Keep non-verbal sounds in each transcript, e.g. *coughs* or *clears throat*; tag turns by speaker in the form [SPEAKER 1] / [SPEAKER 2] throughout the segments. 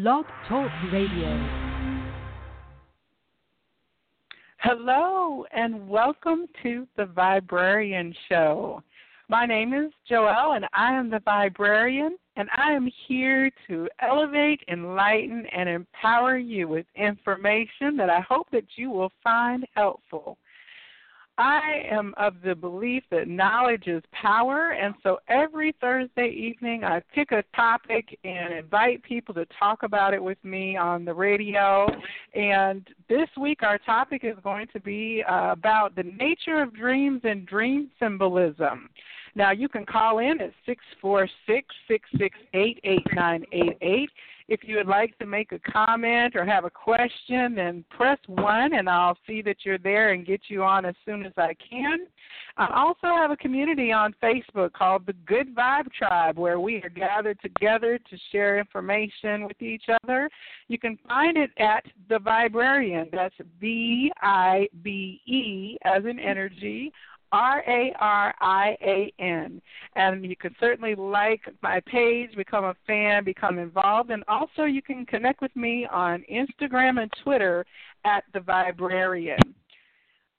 [SPEAKER 1] Blog Talk Radio.
[SPEAKER 2] Hello, and welcome to the Viberarian Show. My name is Joelle, and I am the Viberarian, and I am here to elevate, enlighten, and empower you with information that I hope that you will find helpful. I am of the belief that knowledge is power, and so every Thursday evening I pick a topic and invite people to talk about it with me on the radio. And this week our topic is going to be uh, about the nature of dreams and dream symbolism. Now you can call in at six four six six six eight eight nine eight eight. If you would like to make a comment or have a question, then press 1 and I'll see that you're there and get you on as soon as I can. I also have a community on Facebook called the Good Vibe Tribe where we are gathered together to share information with each other. You can find it at The Viberarian. That's V I B E as in energy R A R I A N. And you can certainly like my page, become a fan, become involved, and also you can connect with me on Instagram and Twitter at The Viberarian.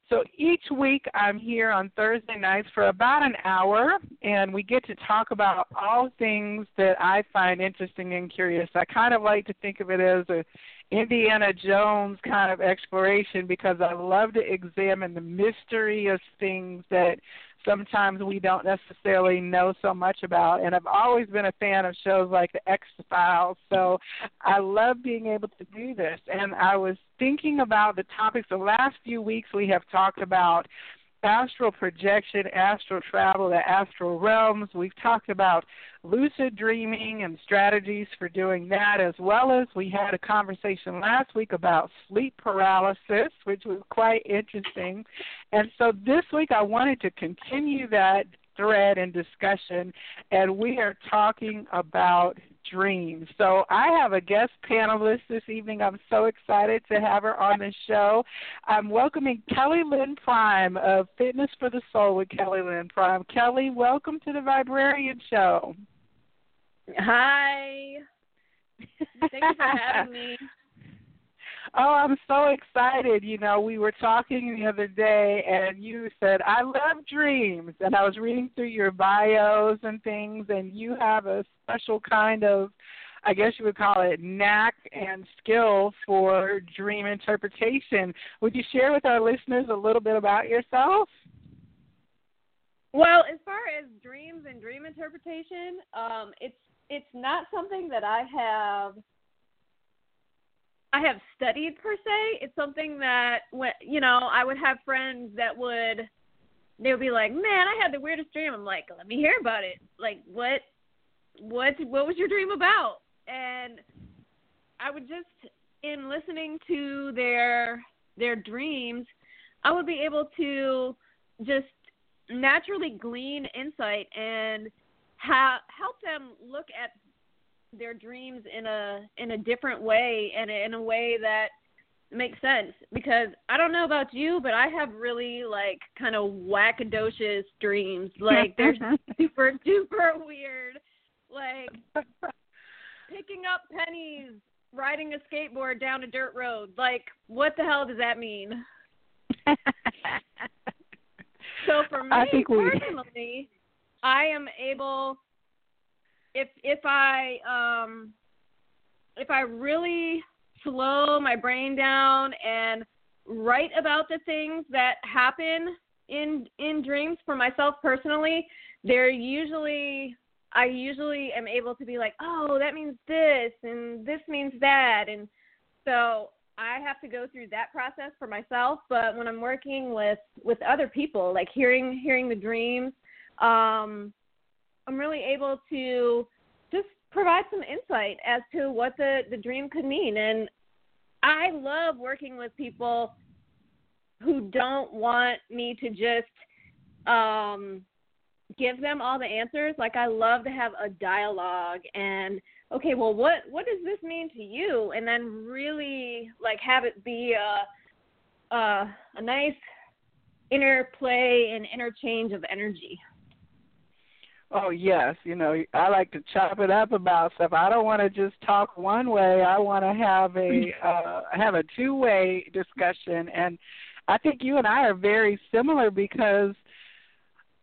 [SPEAKER 2] So each week I'm here on Thursday nights for about an hour, and we get to talk about all things that I find interesting and curious. I kind of like to think of it as a Indiana Jones kind of exploration because I love to examine the mystery of things that sometimes we don't necessarily know so much about. And I've always been a fan of shows like The X Files, so I love being able to do this. And I was thinking about the topics. The last few weeks we have talked about astral projection, astral travel, the astral realms. We've talked about lucid dreaming and strategies for doing that, as well as we had a conversation last week about sleep paralysis, which was quite interesting. And so this week I wanted to continue that thread and discussion, and we are talking about dreams. So I have a guest panelist this evening. I'm so excited to have her on the show. I'm welcoming Kelly Lynn Prime of Fitness for the Soul with Kelly Lynn Prime. Kelly, welcome to the Viberarian Show.
[SPEAKER 3] Hi. Thank you for having *laughs* me.
[SPEAKER 2] Oh, I'm so excited. You know, we were talking the other day and you said, I love dreams. And I was reading through your bios and things, and you have a special kind of, I guess you would call it, knack and skill for dream interpretation. Would you share with our listeners a little bit about yourself?
[SPEAKER 3] Well, as far as dreams and dream interpretation, um, it's it's not something that I have I have studied per se. It's something that when you know, I would have friends that would they would be like, "Man, I had the weirdest dream." I'm like, "Let me hear about it." Like, what what what was your dream about? And I would just in listening to their their dreams, I would be able to just naturally glean insight and ha- help them look at their dreams in a in a different way and in a way that makes sense because I don't know about you, but I have really like kind of wackadocious dreams. *laughs* Like they're super duper weird. Like picking up pennies, riding a skateboard down a dirt road. Like what the hell does that mean? *laughs* so for me
[SPEAKER 2] I think we...
[SPEAKER 3] personally, I am able if if I um if I really slow my brain down and write about the things that happen in in dreams for myself personally, they're usually I usually am able to be like, "Oh, that means this and this means that." And so I have to go through that process for myself, but when I'm working with with other people, like hearing hearing the dreams, um I'm really able to just provide some insight as to what the the dream could mean. And I love working with people who don't want me to just um give them all the answers. Like I love to have a dialogue and okay well what what does this mean to you? And then really like have it be a a, a nice interplay and interchange of energy
[SPEAKER 2] Oh yes, you know I like to chop it up about stuff. I don't want to just talk one way. I want to have a uh, have a two way discussion, and I think you and I are very similar because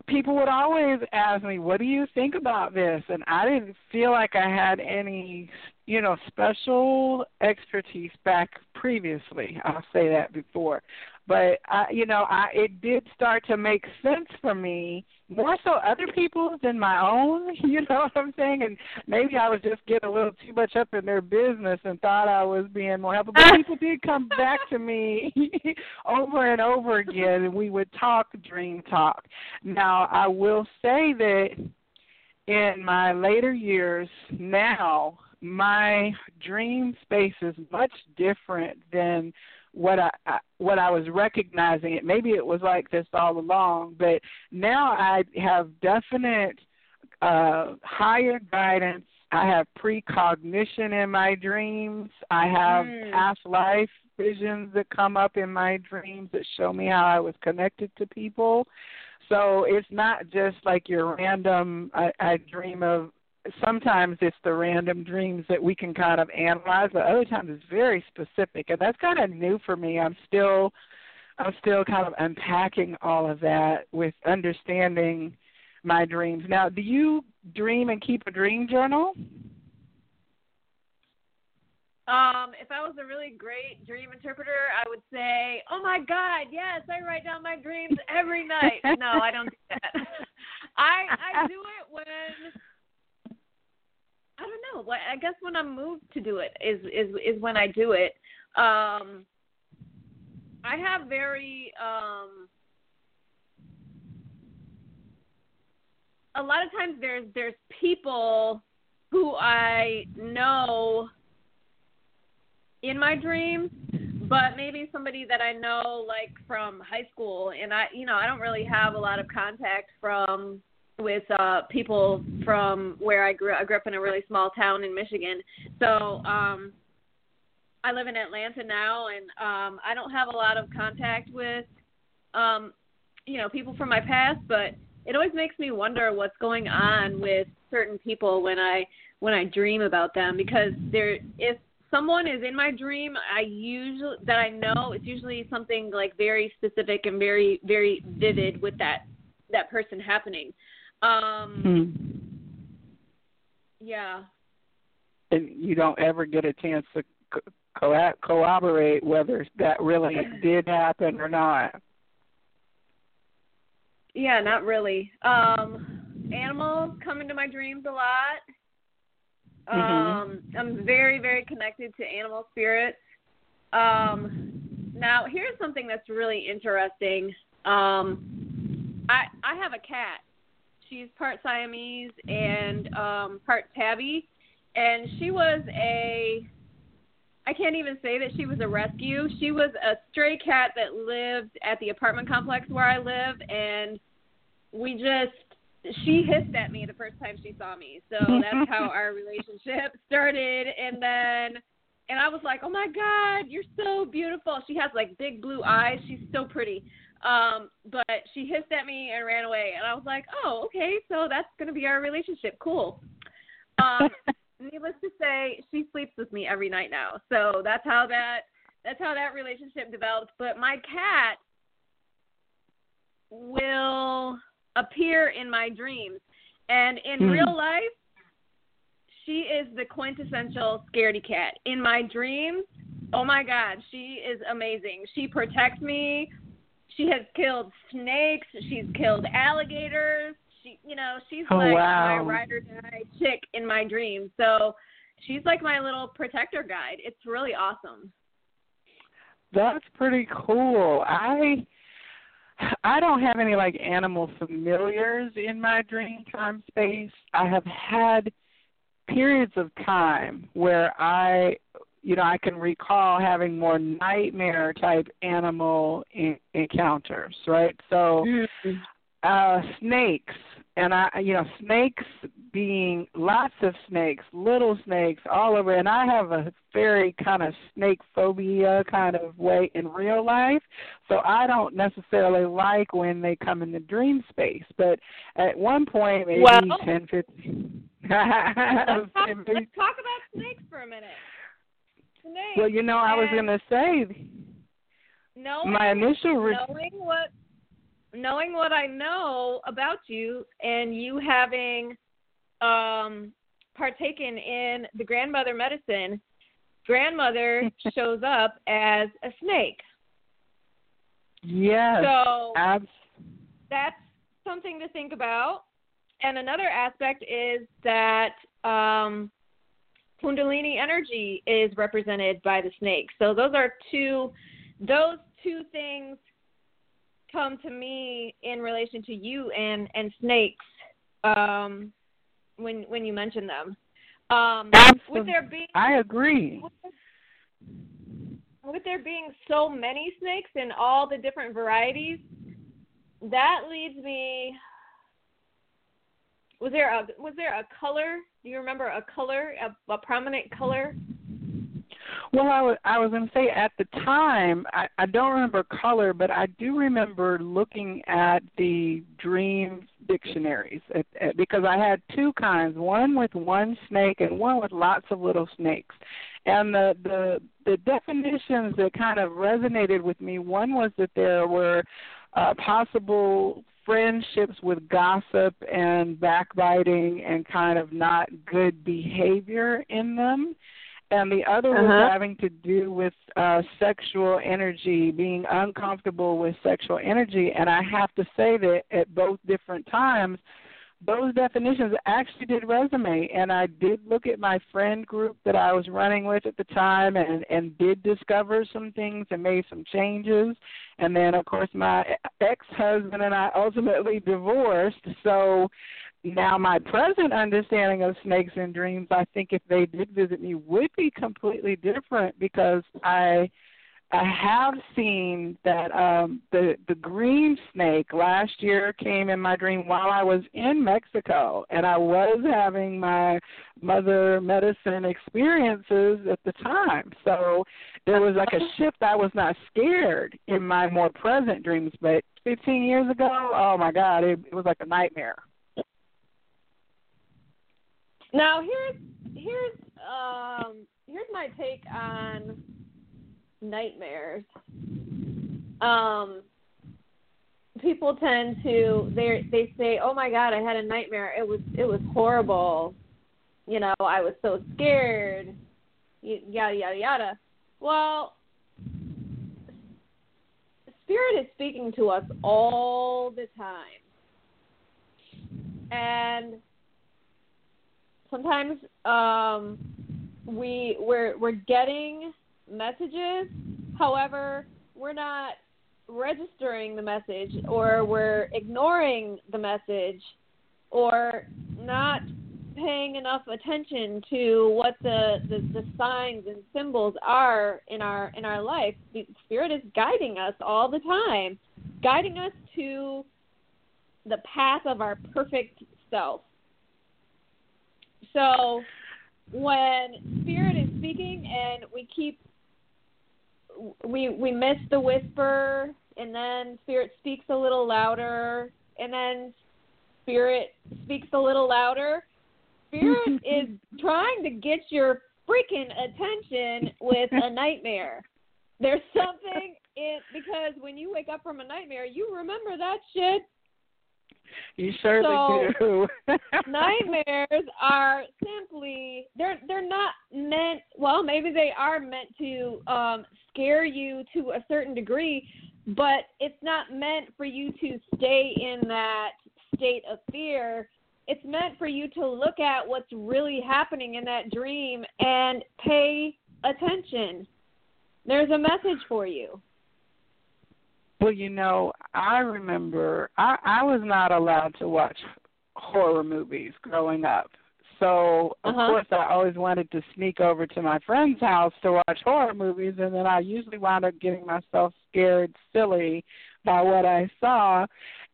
[SPEAKER 2] people would always ask me, "What do you think about this?" And I didn't feel like I had any, you know, special expertise back previously. I'll say that before, but I, you know, I it did start to make sense for me more so other people's than my own. *laughs* You know what I'm saying? And maybe I was just getting a little too much up in their business and thought I was being more helpful. But people did come *laughs* back to me *laughs* over and over again, and we would talk dream talk. Now I will say that in my later years now, my dream space is much different than what I, I what I was recognizing it. Maybe it was like this all along, but now I have definite uh higher guidance. I have precognition in my dreams. I have
[SPEAKER 3] Mm.
[SPEAKER 2] past life visions that come up in my dreams that show me how I was connected to people. So it's not just like your random I, I dream of sometimes it's the random dreams that we can kind of analyze, but other times it's very specific, and that's kind of new for me. I'm still, I'm still kind of unpacking all of that with understanding my dreams. Now, do you dream and keep a dream journal?
[SPEAKER 3] Um, if I was a really great dream interpreter, I would say, "Oh my God, yes, I write down my dreams every night." *laughs* No, I don't do that. *laughs* I I do it when I don't know. I guess when I'm moved to do it is is is when I do it. Um, I have very um. A lot of times there's there's people who I know in my dreams, but maybe somebody that I know like from high school and I you know, I don't really have a lot of contact from with uh people from where I grew I grew up in a really small town in Michigan. So, um I live in Atlanta now and um I don't have a lot of contact with um you know, people from my past, but it always makes me wonder what's going on with certain people when I when I dream about them because there if someone is in my dream I usually that I know it's usually something like very specific and very very vivid with that that person happening. Um
[SPEAKER 2] Hmm.
[SPEAKER 3] yeah.
[SPEAKER 2] And you don't ever get a chance to co- co- corroborate whether that really did happen or not.
[SPEAKER 3] Yeah, not really. Um animals come into my dreams a lot.
[SPEAKER 2] Mhm.
[SPEAKER 3] Um I'm very very connected to animal spirits. Um now here's something that's really interesting. Um I I have a cat. She's part Siamese and um part tabby and she was a I can't even say that she was a rescue. She was a stray cat that lived at the apartment complex where I live and we just she hissed at me the first time she saw me. So that's how *laughs* our relationship started and then and I was like, "Oh my god, you're so beautiful." She has like big blue eyes. She's so pretty. Um, but she hissed at me and ran away and I was like, "Oh, okay. So that's going to be our relationship. Cool." Um, *laughs* needless to say, she sleeps with me every night now. So that's how that that's how that relationship developed. But my cat will appear in my dreams. And in
[SPEAKER 2] Hmm.
[SPEAKER 3] real life, she is the quintessential scaredy cat. In my dreams, oh my god, she is amazing. She protects me. She has killed snakes, she's killed alligators. She, you know, she's
[SPEAKER 2] Oh,
[SPEAKER 3] like
[SPEAKER 2] wow.
[SPEAKER 3] my ride or die chick in my dreams. So, she's like my little protector guide. It's really awesome.
[SPEAKER 2] That's pretty cool. I I don't have any like animal familiars in my dream time space. I have had periods of time where I you know, I can recall having more nightmare type animal in- encounters, right? So uh snakes and I, you know, snakes being lots of snakes, little snakes all over, and I have a very kind of snake phobia kind of way in real life, so I don't necessarily like when they come in the dream space. But at one point, maybe
[SPEAKER 3] well,
[SPEAKER 2] ten, fifteen.
[SPEAKER 3] Let's, talk, let's talk about snakes for a minute. Snakes.
[SPEAKER 2] Well, you know, I was going to say.
[SPEAKER 3] Knowing,
[SPEAKER 2] my initial re-
[SPEAKER 3] knowing what knowing what I know about you and you having um partaken in the grandmother medicine, grandmother *laughs* shows up as a snake.
[SPEAKER 2] Yes.
[SPEAKER 3] So
[SPEAKER 2] abs-
[SPEAKER 3] that's something to think about. And another aspect is that um, Kundalini energy is represented by the snake. So those are two those two things come to me in relation to you and and snakes um, when when you mention them. Um,
[SPEAKER 2] Absolutely.
[SPEAKER 3] with there being,
[SPEAKER 2] I agree.
[SPEAKER 3] With there being so many snakes and all the different varieties, that leads me. Was there a was there a color? Do you remember a color, a, a prominent color?
[SPEAKER 2] Well, I was I was going to say at the time I, I don't remember color, but I do remember looking at the dream dictionaries at, at, because I had two kinds, one with one snake and one with lots of little snakes. And the the the definitions that kind of resonated with me, one was that there were uh, possible friendships with gossip and backbiting and kind of not good behavior in them and the other
[SPEAKER 3] uh-huh.
[SPEAKER 2] was having to do with uh sexual energy being uncomfortable with sexual energy and i have to say that at both different times those definitions actually did resonate and i did look at my friend group that i was running with at the time and and did discover some things and made some changes. And then of course my ex husband and i ultimately divorced. So now, my present understanding of snakes and dreams, I think if they did visit me, would be completely different because I I have seen that um the the green snake last year came in my dream while I was in Mexico and I was having my mother medicine experiences at the time. So there was like a shift I was not scared in my more present dreams, but 15 years ago, oh my god, it, it was like a nightmare.
[SPEAKER 3] Now here's here's um here's my take on nightmares. Um people tend to they they say, "Oh my god, I had a nightmare. It was it was horrible. You know, I was so scared." Yada yada yada. Well, spirit is speaking to us all the time. And sometimes um, we we're we're getting messages. However, we're not registering the message, or we're ignoring the message, or not paying enough attention to what the, the the signs and symbols are in our in our life. The spirit is guiding us all the time, guiding us to the path of our perfect self. So when spirit is speaking and we keep we we miss the whisper and then spirit speaks a little louder and then spirit speaks a little louder. Spirit *laughs* is trying to get your freaking attention with a nightmare. There's something in because when you wake up from a nightmare you remember that shit
[SPEAKER 2] you certainly
[SPEAKER 3] so, do. *laughs* nightmares are simply they're they're not meant well, maybe they are meant to um scare you to a certain degree, but it's not meant for you to stay in that state of fear. It's meant for you to look at what's really happening in that dream and pay attention. There's a message for you.
[SPEAKER 2] Well, you know, I remember I I was not allowed to watch horror movies growing up. So of
[SPEAKER 3] uh-huh.
[SPEAKER 2] course I always wanted to sneak over to my friend's house to watch horror movies and then I usually wound up getting myself scared silly by what I saw.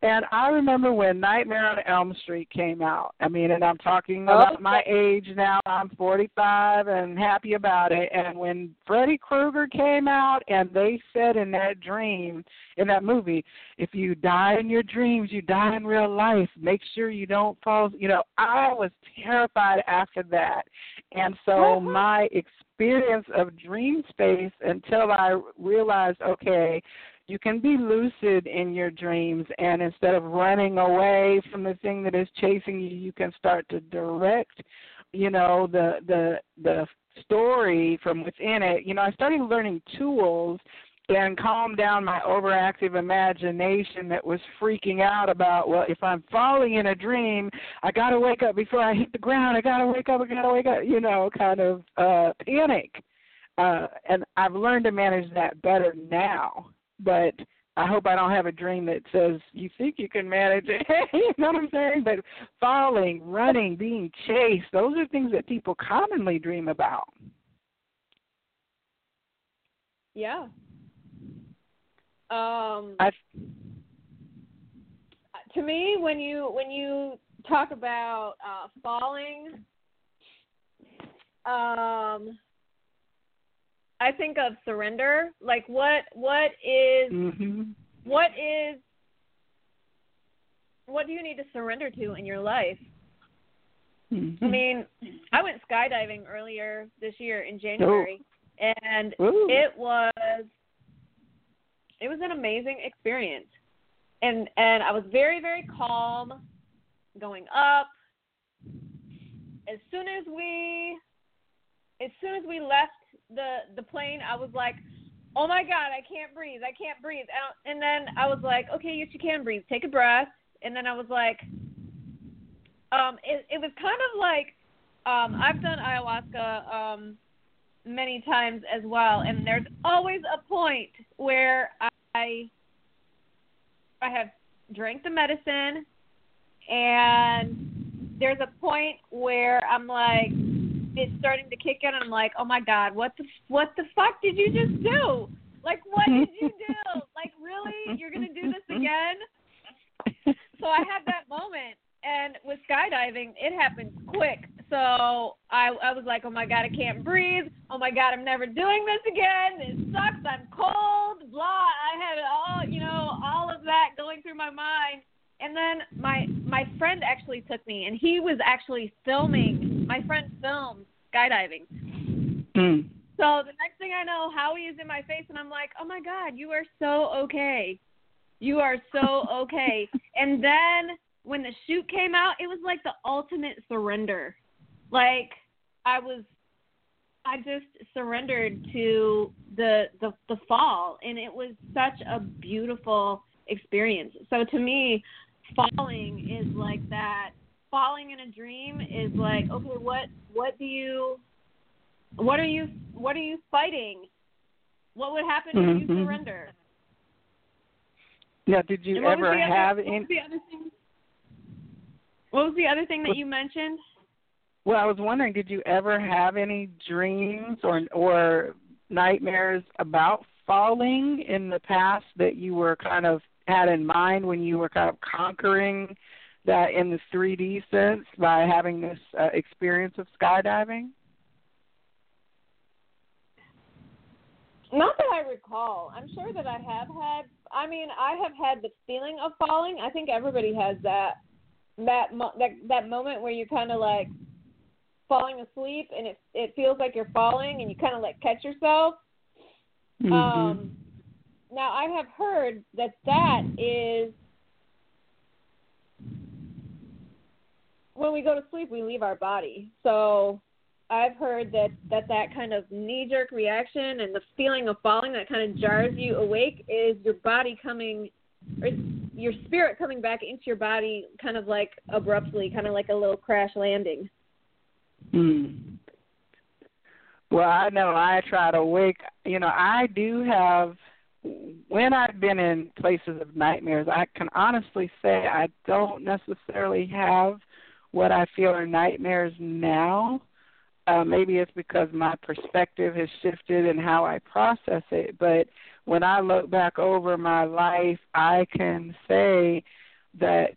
[SPEAKER 2] And I remember when Nightmare on Elm Street came out. I mean, and I'm talking oh, about my age now. I'm 45 and happy about it. And when Freddy Krueger came out, and they said in that dream, in that movie, if you die in your dreams, you die in real life. Make sure you don't fall. You know, I was terrified after that. And so uh-huh. my experience of dream space until I realized, okay, you can be lucid in your dreams and instead of running away from the thing that is chasing you you can start to direct you know the the the story from within it. You know i started learning tools and calm down my overactive imagination that was freaking out about well if i'm falling in a dream i got to wake up before i hit the ground. I got to wake up. I got to wake up you know kind of uh panic. Uh and i've learned to manage that better now but I hope I don't have a dream that says you think you can manage it. *laughs* you know what I'm saying? But falling, running, being chased, those are things that people commonly dream about.
[SPEAKER 3] Yeah. Um
[SPEAKER 2] I
[SPEAKER 3] to me when you when you talk about uh falling um I think of surrender. Like what what is,
[SPEAKER 2] mm-hmm.
[SPEAKER 3] what is what do you need to surrender to in your life?
[SPEAKER 2] Mm-hmm.
[SPEAKER 3] I mean, I went skydiving earlier this year in January
[SPEAKER 2] oh.
[SPEAKER 3] and
[SPEAKER 2] Ooh.
[SPEAKER 3] it was it was an amazing experience. And and I was very very calm going up. As soon as we as soon as we left the the plane, I was like, "Oh my God, I can't breathe! I can't breathe!" And then I was like, "Okay, yes, you can breathe. Take a breath." And then I was like, um, it, it was kind of like um, I've done ayahuasca um, many times as well, and there's always a point where I I have drank the medicine, and there's a point where I'm like it's starting to kick in. And I'm like, oh my god, what the what the fuck did you just do? Like, what did you do? *laughs* Like, really? You're gonna do this again? So I had that moment, and with skydiving, it happens quick. So I I was like, oh my god, I can't breathe. Oh my god, I'm never doing this again. It sucks. I'm cold. Blah. I had all you know all of that going through my mind. And then my my friend actually took me, and he was actually filming my friend filmed skydiving.
[SPEAKER 2] Mm.
[SPEAKER 3] So the next thing I know, Howie is in my face, and I'm like, "Oh my God, you are so okay. You are so *laughs* okay." and then when the chute came out, it was like the ultimate surrender. Like I was, I just surrendered to the the the fall, and it was such a beautiful experience. So to me, falling is like that falling in a dream is like, okay, what what do you what are you what are you fighting? What would happen
[SPEAKER 2] mm-hmm.
[SPEAKER 3] if you surrender?
[SPEAKER 2] Yeah, did you ever have
[SPEAKER 3] other,
[SPEAKER 2] any
[SPEAKER 3] what was the other thing? What was the other thing that you mentioned?
[SPEAKER 2] Well, I was wondering, did you ever have any dreams or or nightmares about falling in the past that you were kind of had in mind when you were kind of conquering that in the 3D sense by having this uh, experience of skydiving?
[SPEAKER 3] Not that I recall. I'm sure that I have had. I mean, I have had the feeling of falling. I think everybody has that that mo- that that moment where you're kind of like falling asleep and it it feels like you're falling and you kind of like catch yourself.
[SPEAKER 2] Mm-hmm.
[SPEAKER 3] Um, now I have heard that that is when we go to sleep, we leave our body. So I've heard that that that kind of knee jerk reaction and the feeling of falling that kind of jars you awake is your body coming or your spirit coming back into your body kind of like abruptly, kind of like a little crash landing.
[SPEAKER 2] Hmm. Well, I know I try to wake, you know, I do have when I've been in places of nightmares, I can honestly say I don't necessarily have what I feel are nightmares now. uh, maybe it's because my perspective has shifted and how I process it. But when I look back over my life, I can say that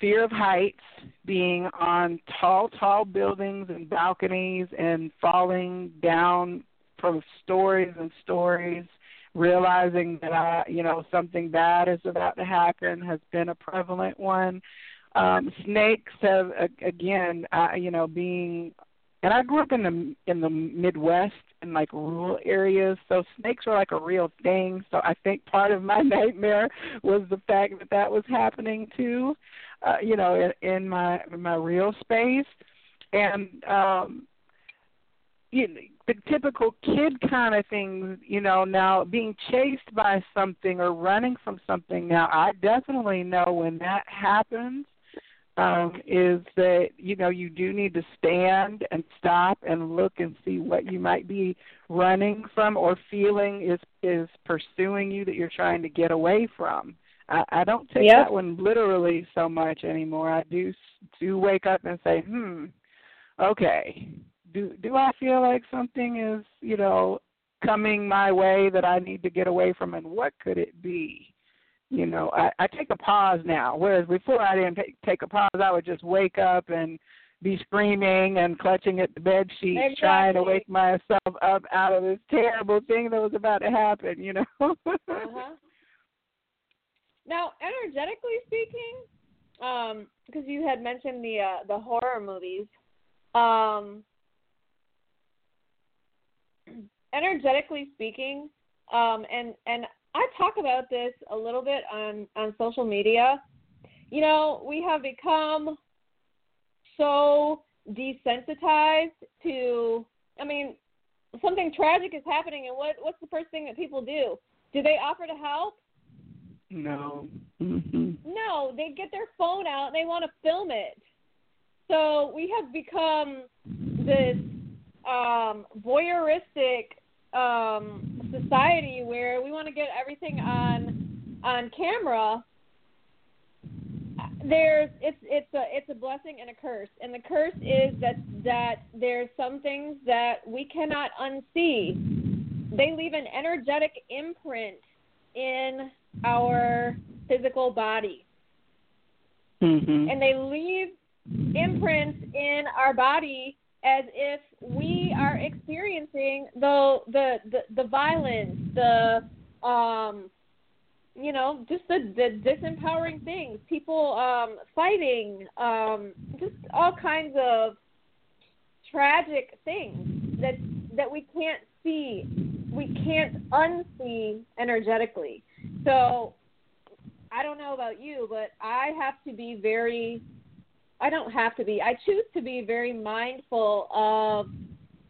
[SPEAKER 2] fear of heights, being on tall, tall buildings and balconies and falling down from stories and stories, realizing that I, you know, something bad is about to happen has been a prevalent one. Um, snakes have again, uh, you know, being and I grew up in the in the Midwest in like rural areas, so snakes were like a real thing. So I think part of my *laughs* nightmare was the fact that that was happening too, uh, you know, in, in my in my real space, and um, you know, the typical kid kind of things, you know. Now being chased by something or running from something. Now I definitely know when that happens um, is that you know you do need to stand and stop and look and see what you might be running from or feeling is is pursuing you that you're trying to get away from. I, I don't take
[SPEAKER 3] yep.
[SPEAKER 2] that one literally so much anymore. I do do wake up and say, hmm, okay, do do I feel like something is you know coming my way that I need to get away from, and what could it be? You know, I, I take a pause now. Whereas before I didn't take, take a pause, I would just wake up and be screaming and clutching at the bed sheets,
[SPEAKER 3] exactly.
[SPEAKER 2] trying to wake myself up out of this terrible thing that was about to happen. You know. *laughs*
[SPEAKER 3] uh-huh. Now, energetically speaking, um, because you had mentioned the uh, the horror movies, um, *clears throat* energetically speaking, um, and and I talk about this a little bit on on social media. You know, we have become so desensitized to I mean, something tragic is happening and what what's the first thing that people do? Do they offer to help?
[SPEAKER 2] No. Mm-hmm.
[SPEAKER 3] No, they get their phone out and they want to film it. So we have become this um voyeuristic um, society where we want to get everything on on camera there's it's it's a it's a blessing and a curse. And the curse is that that there's some things that we cannot unsee. They leave an energetic imprint in our physical body.
[SPEAKER 2] Mm-hmm.
[SPEAKER 3] and they leave imprints in our body as if we are experiencing the the the, the violence, the um, you know, just the, the disempowering things, people um, fighting, um, just all kinds of tragic things that that we can't see, we can't unsee energetically. So I don't know about you, but I have to be very I don't have to be. I choose to be very mindful of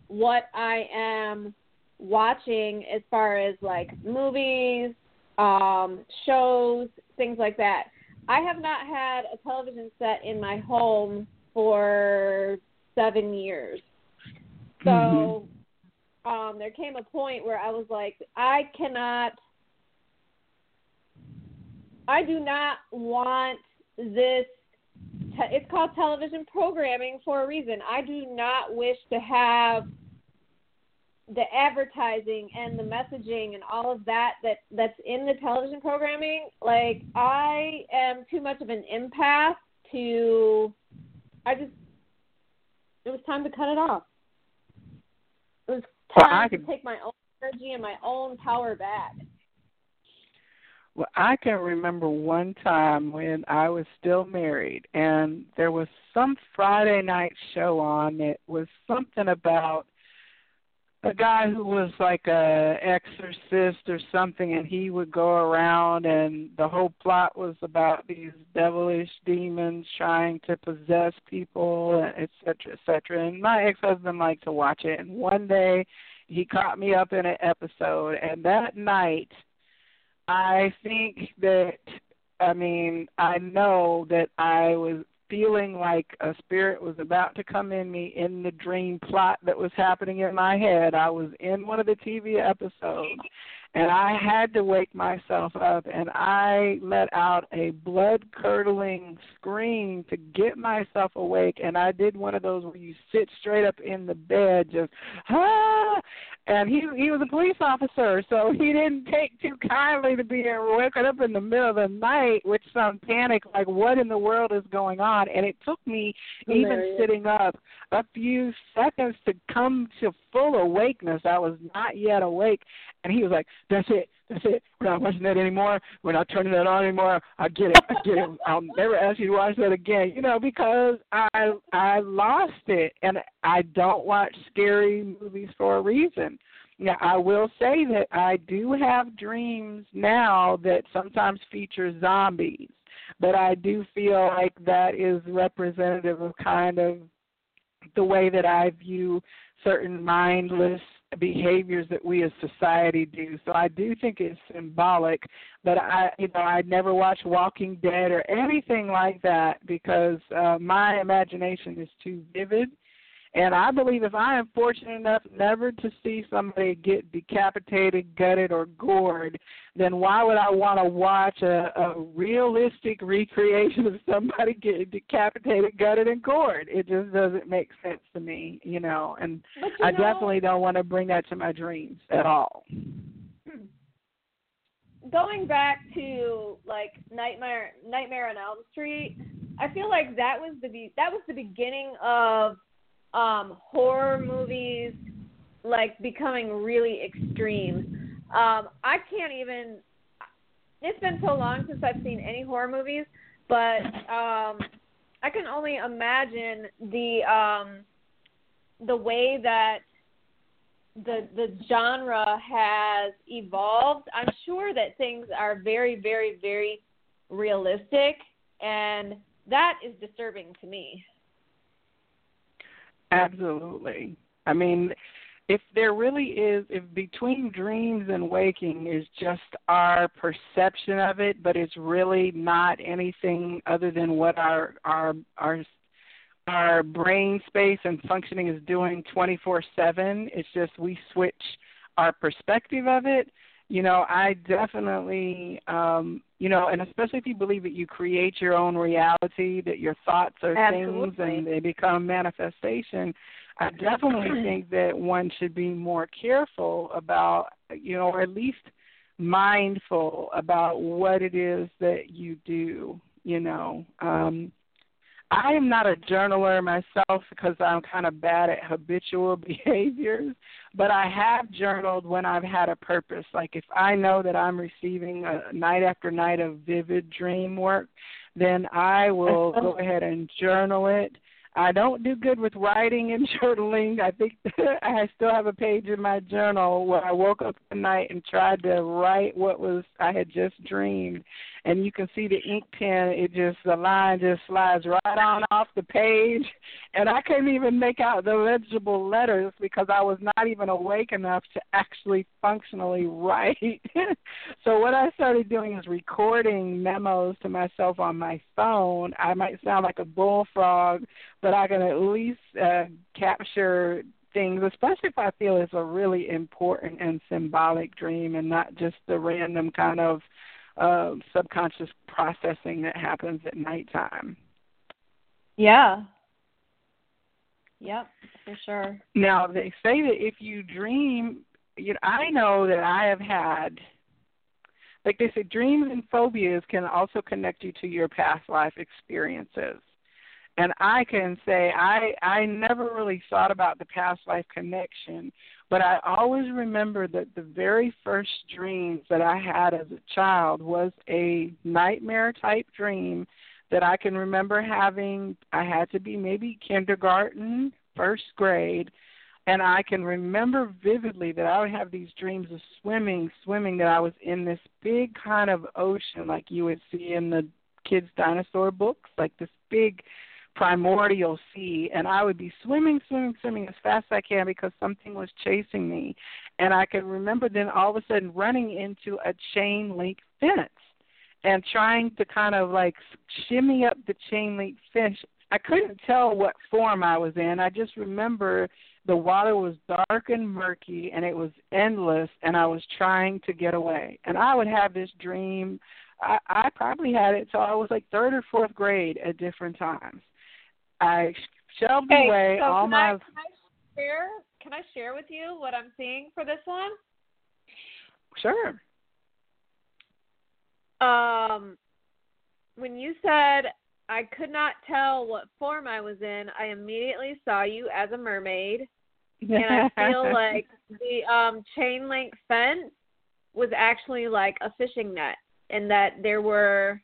[SPEAKER 3] what I am watching as far as like movies, um, shows, things like that. I have not had a television set in my home for seven years. So mm-hmm. um, there came a point where I was like, I cannot, I do not want this te- it's called television programming for a reason. I do not wish to have the advertising and the messaging and all of that that that's in the television programming. Like I am too much of an empath to. I just. It was time to cut it off. It was time well, to take my own energy and my own power back.
[SPEAKER 2] Well, I can remember one time when I was still married, and there was some Friday night show on. It was something about a guy who was like a exorcist or something, and he would go around, and the whole plot was about these devilish demons trying to possess people, et cetera, et cetera. And my ex-husband liked to watch it, and one day he caught me up in an episode, and that night – I think that I mean, I know that I was feeling like a spirit was about to come in me in the dream plot that was happening in my head. I was in one of the TV episodes and I had to wake myself up and I let out a blood curdling scream to get myself awake and I did one of those where you sit straight up in the bed just ah and he he was a police officer so *laughs* he didn't take too kindly to being woken up in the middle of the night with some panic like what in the world is going on? And it took me
[SPEAKER 3] Hilarious.
[SPEAKER 2] even sitting up a few seconds to come to full awakeness. I was not yet awake. And he was like, "That's it, that's it. We're not watching that anymore. We're not turning that on anymore. I get it, I get it. I'll never ask you to watch that again." You know, because I I lost it, and I don't watch scary movies for a reason. Yeah, I will say that I do have dreams now that sometimes feature zombies, but I do feel like that is representative of kind of the way that I view certain mindless behaviors that we as society do. So I do think it's symbolic, but I you know I never watch Walking Dead or anything like that because uh, my imagination is too vivid and I believe if I am fortunate enough never to see somebody get decapitated, gutted, or gored, then why would I want to watch a, a realistic recreation of somebody *laughs* getting decapitated, gutted, and gored? It just doesn't make sense to me, you know. And
[SPEAKER 3] you
[SPEAKER 2] I
[SPEAKER 3] know,
[SPEAKER 2] definitely don't want to bring that to my dreams at all. Hmm.
[SPEAKER 3] going back to like Nightmare Nightmare on Elm Street, I feel like that was the be- that was the beginning of um horror movies like becoming really extreme. Um I can't even it's been so long since I've seen any horror movies, but um I can only imagine the um the way that the the genre has evolved. I'm sure that things are very, very, very realistic, and that is disturbing to me.
[SPEAKER 2] Absolutely. I mean, if there really is, if between dreams and waking is just our perception of it, but it's really not anything other than what our our our our brain space and functioning is doing 24/7. It's just we switch our perspective of it. You know, I definitely, um, you know, and especially if you believe that you create your own reality, that your thoughts are things and they become manifestation. I definitely *clears throat* think that one should be more careful about, you know, or at least mindful about what it is that you do. You know, um, I am not a journaler myself because I'm kind of bad at habitual *laughs* behaviors, but I have journaled when I've had a purpose. Like if I know that I'm receiving a night after night of vivid dream work, then I will uh-huh. go ahead and journal it. I don't do good with writing and *laughs* journaling. I think *laughs* I still have a page in my journal where I woke up at night and tried to write what was I had just dreamed and you can see the ink pen it just the line just slides right on off the page. And i couldn't even make out the legible letters because i was not even awake enough to actually functionally write. *laughs* So what i started doing is recording memos to myself on my phone. I might sound like a bullfrog but i can at least uh, capture things, especially if I feel it's a really important and symbolic dream and not just the random kind of uh, subconscious processing that happens at nighttime.
[SPEAKER 3] Yeah. Yep, for sure.
[SPEAKER 2] Now they say that if you dream, you know, I know that I have had, like they say, dreams and phobias can also connect you to your past life experiences. And I can say I I never really thought about the past life connection, but I always remember that the very first dreams that I had as a child was a nightmare type dream that I can remember having. I had to be maybe kindergarten, first grade, and I can remember vividly that I would have these dreams of swimming, swimming, that I was in this big kind of ocean like you would see in the kids' dinosaur books, like this big primordial sea and I would be swimming, swimming, swimming as fast as I can because something was chasing me. And I can remember then all of a sudden running into a chain link fence and trying to kind of like shimmy up the chain link fence. I couldn't tell what form I was in. I just remember the water was dark and murky and it was endless and I was trying to get away. And I would have this dream I, I probably had it till I was like third or fourth grade at different times. I shoved
[SPEAKER 4] okay,
[SPEAKER 2] away
[SPEAKER 4] so
[SPEAKER 2] all my
[SPEAKER 4] I, can I share can I share with you what I'm seeing for this one?
[SPEAKER 2] Sure.
[SPEAKER 4] Um when you said I could not tell what form I was in, I immediately saw you as a mermaid. and I feel *laughs* like the um chain link fence was actually like a fishing net and that there were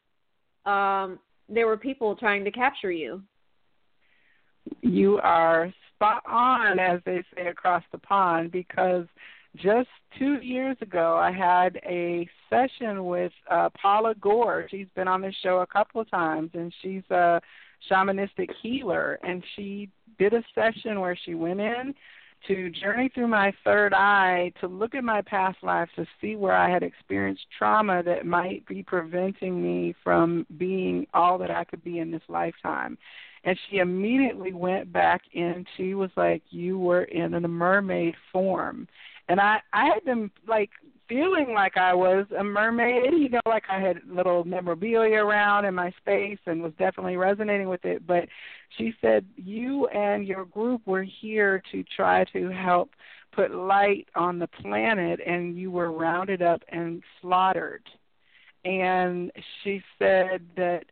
[SPEAKER 4] um there were people trying to capture you.
[SPEAKER 2] You are spot on, as they say across the pond, because just two years ago I had a session with uh, Paula Gore. She's been on this show a couple of times, and she's a shamanistic healer. And she did a session where she went in to journey through my third eye to look at my past lives to see where I had experienced trauma that might be preventing me from being all that I could be in this lifetime. And she immediately went back in. She was like, "You were in a mermaid form," and I I had been like feeling like I was a mermaid, you know, like I had little memorabilia around in my space and was definitely resonating with it. But she said, You and your group were here to try to help put light on the planet, and you were rounded up and slaughtered. And she said that.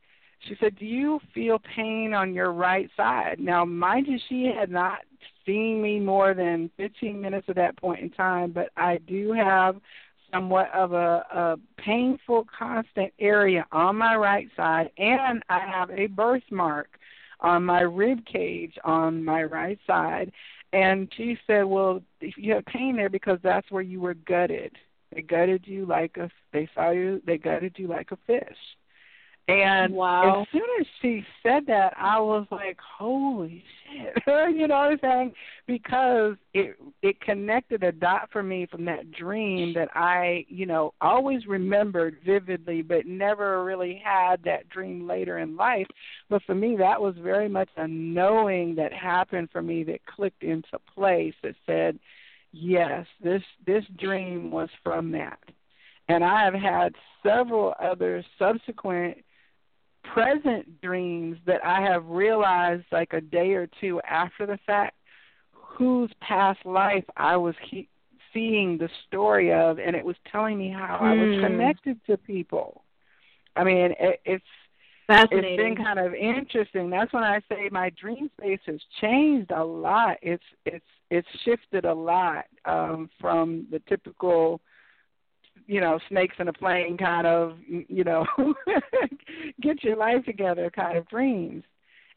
[SPEAKER 2] She said, Do you feel pain on your right side? Now, mind you, she had not seen me more than 15 minutes at that point in time, but I do have somewhat of a, a painful, constant area on my right side, and I have a birthmark on my rib cage on my right side. And she said, "Well, if you have pain there because that's where you were gutted. They gutted you like a. They saw you. They gutted you like a fish." And
[SPEAKER 4] Wow.
[SPEAKER 2] as soon as she said that, I was like, "Holy shit!" *laughs* you know what I'm saying? Because it it connected a dot for me from that dream that I, you know, always remembered vividly, but never really had that dream later in life. But for me, that was very much a knowing that happened for me that clicked into place that said, "Yes, this this dream was from that." And I have had several other subsequent present dreams that I have realized like a day or two after the fact whose past life I was he- seeing the story of and it was telling me how I was
[SPEAKER 4] Hmm.
[SPEAKER 2] connected to people. I mean, it, it's
[SPEAKER 4] Fascinating.
[SPEAKER 2] it's been kind of interesting. That's when I say my dream space has changed a lot. It's it's it's shifted a lot um, from the typical, you know, snakes in a plane kind of, you know, *laughs* get your life together kind of dreams.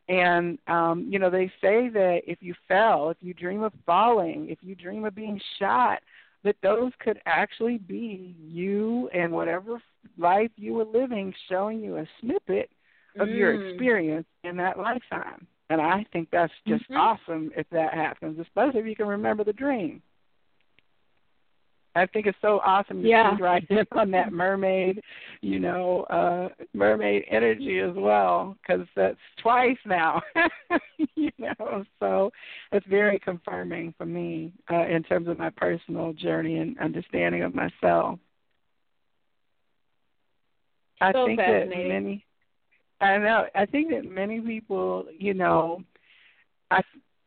[SPEAKER 2] And um, you know, they say that if you fell, if you dream of falling, if you dream of being shot, that those could actually be you and whatever life you were living showing you a snippet of your
[SPEAKER 4] Mm.
[SPEAKER 2] experience in that lifetime. And I think that's just
[SPEAKER 4] Mhm.
[SPEAKER 2] awesome if that happens, especially if you can remember the dream. I think it's so awesome to
[SPEAKER 4] Yeah.
[SPEAKER 2] see right *laughs* in on that mermaid, you know, uh mermaid energy as well, because that's twice now, *laughs* you know. So it's very confirming for me uh, in terms of my personal journey and understanding of myself. I
[SPEAKER 4] So
[SPEAKER 2] think that many, I know, I think that many people, you know, I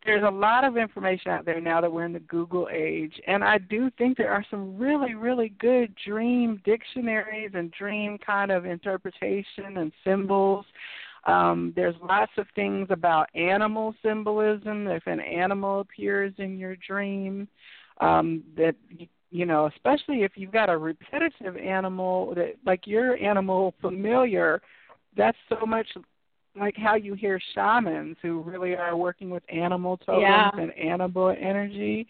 [SPEAKER 2] there's a lot of information out there now that we're in the Google age, and I do think there are some really, really good dream dictionaries and dream kind of interpretation and symbols. Um, there's lots of things about animal symbolism. If an animal appears in your dream, um, that you know, especially if you've got a repetitive animal that, like your animal familiar, that's so much like how you hear shamans who really are working with animal totems
[SPEAKER 4] Yeah.
[SPEAKER 2] and animal energy.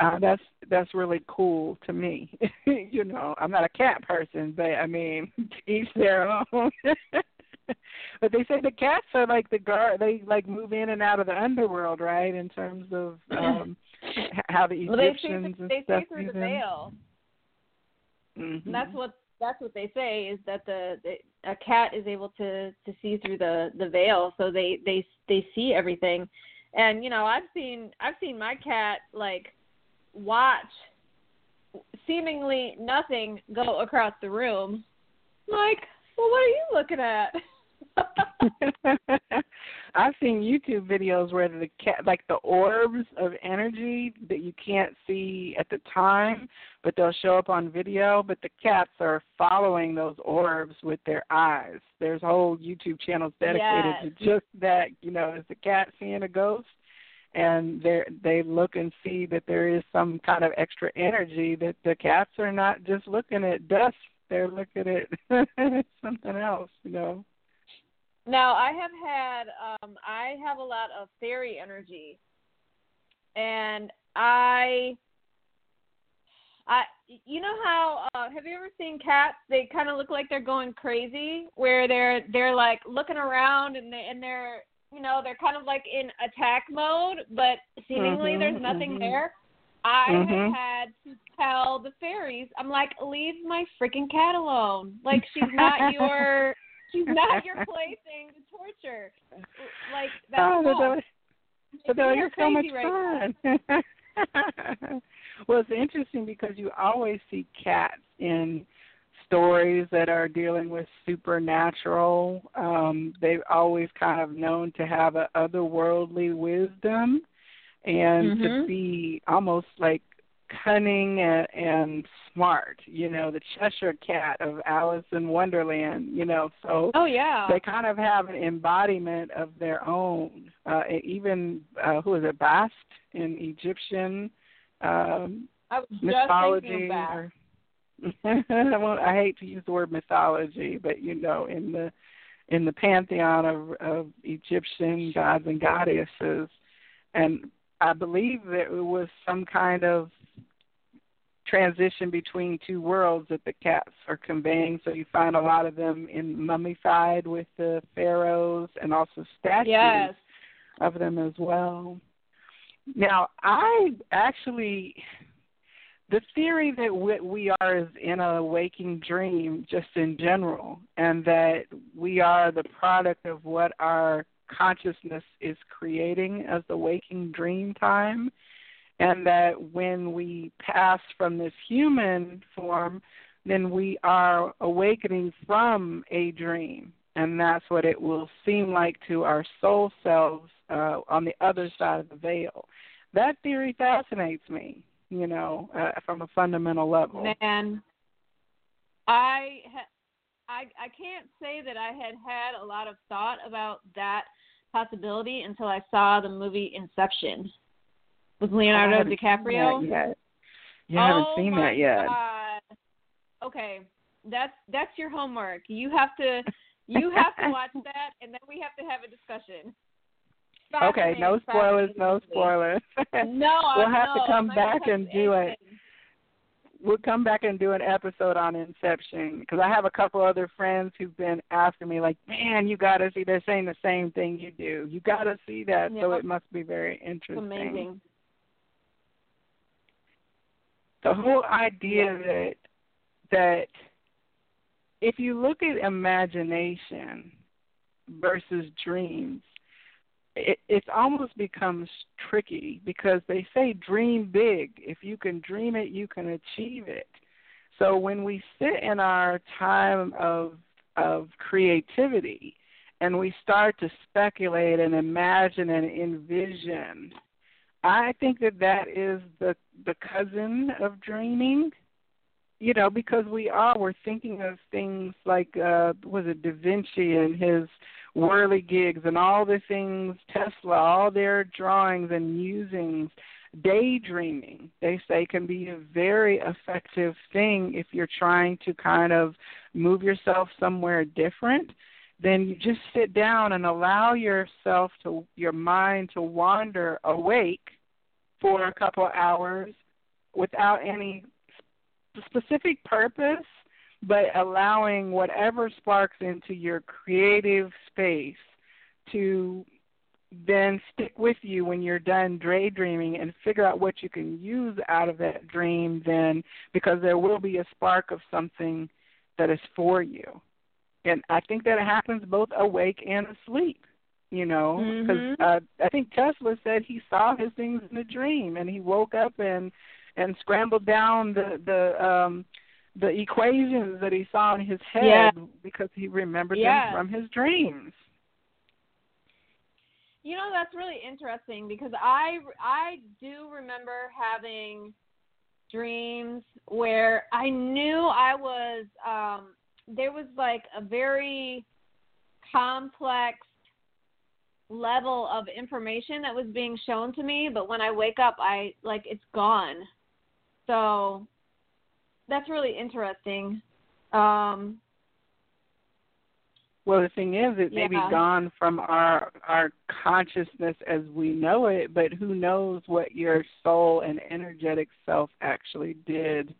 [SPEAKER 2] Uh, that's that's really cool to me. *laughs* you know, I'm not a cat person, but I mean, *laughs* each their own. *laughs* but they say the cats are like the guard. They like move in and out of the underworld, right? In terms of *clears throat* um how the
[SPEAKER 4] well, they
[SPEAKER 2] Egyptians
[SPEAKER 4] see,
[SPEAKER 2] and
[SPEAKER 4] they
[SPEAKER 2] stuff
[SPEAKER 4] see through the veil.
[SPEAKER 2] Mhm.
[SPEAKER 4] And that's what that's what they say is that the, the a cat is able to to see through the the veil, so they they they see everything.
[SPEAKER 3] And you know, I've seen I've seen my cat like watch seemingly nothing go across the room. Like, well, what are you looking at? *laughs* *laughs*
[SPEAKER 2] I've seen YouTube videos where the cat, like the orbs of energy that you can't see at the time, but they'll show up on video. But the cats are following those orbs with their eyes. There's whole YouTube channels dedicated
[SPEAKER 3] yes.
[SPEAKER 2] to just that. You know, is the cat seeing a ghost? And they they look and see that there is some kind of extra energy that the cats are not just looking at dust; they're looking at *laughs* something else. You know.
[SPEAKER 3] Now I have had um I have a lot of fairy energy. And I I you know how uh have you ever seen cats they kind of look like they're going crazy where they're they're like looking around and they and they're you know they're kind of like in attack mode but seemingly
[SPEAKER 2] mm-hmm,
[SPEAKER 3] there's nothing
[SPEAKER 2] mm-hmm.
[SPEAKER 3] there. I
[SPEAKER 2] mm-hmm.
[SPEAKER 3] have had to tell the fairies I'm like leave my freaking cat alone. Like she's not *laughs* your she's not your *laughs* plaything to torture. Like that's
[SPEAKER 2] oh, but
[SPEAKER 3] false.
[SPEAKER 2] but you're so much
[SPEAKER 3] right
[SPEAKER 2] fun. *laughs* well, it's interesting because you always see cats in stories that are dealing with supernatural. Um, they've always kind of known to have a otherworldly wisdom and
[SPEAKER 3] mm-hmm.
[SPEAKER 2] to be almost like cunning and, and smart. You know, the Cheshire Cat of Alice in Wonderland. You know, so
[SPEAKER 3] oh yeah,
[SPEAKER 2] they kind of have an embodiment of their own. Uh, even uh, who is it, Bast in Egyptian um,
[SPEAKER 3] I was
[SPEAKER 2] mythology.
[SPEAKER 3] Or, *laughs*
[SPEAKER 2] well, I hate to use the word mythology, but you know, in the in the pantheon of, of Egyptian gods and goddesses, and I believe that it was some kind of transition between two worlds that the cats are conveying. So you find a lot of them in mummified with the pharaohs and also statues
[SPEAKER 3] yes.
[SPEAKER 2] of them as well. Now, I actually, the theory that we are is in a waking dream, just in general, and that we are the product of what our consciousness is creating as the waking dream time and that when we pass from this human form, then we are awakening from a dream. And that's what it will seem like to our soul selves uh, on the other side of the veil. That theory fascinates me, you know, uh, from a fundamental level.
[SPEAKER 3] Man, I, I, I can't say that I had had a lot of thought about that possibility until I saw the movie Inception with Leonardo
[SPEAKER 2] oh,
[SPEAKER 3] DiCaprio.
[SPEAKER 2] Yet. You
[SPEAKER 3] oh
[SPEAKER 2] haven't seen that yet.
[SPEAKER 3] God. Okay, that's that's your homework. You have to you have to watch *laughs* that, and then we have to have a discussion.
[SPEAKER 2] Okay, no spoilers, no spoilers. *laughs*
[SPEAKER 3] No,
[SPEAKER 2] we'll have to come back and do
[SPEAKER 3] anything.
[SPEAKER 2] it. We'll come back and do an episode on Inception because I have a couple other friends who've been asking me, like, "Man, you got to see." They're saying the same thing you do. You got to see that,
[SPEAKER 3] Yep.
[SPEAKER 2] so it must be very interesting.
[SPEAKER 3] Amazing.
[SPEAKER 2] The whole idea that that if you look at imagination versus dreams, it it almost becomes tricky because they say dream big. If you can dream it, you can achieve it. So when we sit in our time of of creativity and we start to speculate and imagine and envision I think that that is the the cousin of dreaming. You know, because we are we're thinking of things like uh was it Da Vinci and his whirligigs and all the things Tesla, all their drawings and musings. Daydreaming, they say, can be a very effective thing if you're trying to kind of move yourself somewhere different then you just sit down and allow yourself to your mind to wander awake for a couple of hours without any specific purpose but allowing whatever sparks into your creative space to then stick with you when you're done daydreaming and figure out what you can use out of that dream then because there will be a spark of something that is for you and I think that it happens both awake and asleep. You know, because
[SPEAKER 3] Mhm.
[SPEAKER 2] uh, I think Tesla said he saw his things in a dream, and he woke up and and scrambled down the the um the equations that he saw in his head
[SPEAKER 3] Yeah.
[SPEAKER 2] because he remembered
[SPEAKER 3] Yeah.
[SPEAKER 2] them from his dreams.
[SPEAKER 3] You know that's really interesting because I I do remember having dreams where I knew I was um there was like a very complex level of information that was being shown to me but when I wake up I like it's gone. So that's really interesting. Um
[SPEAKER 2] Well, the thing is, it may be gone from our our consciousness as we know it, but who knows what your soul and energetic self actually did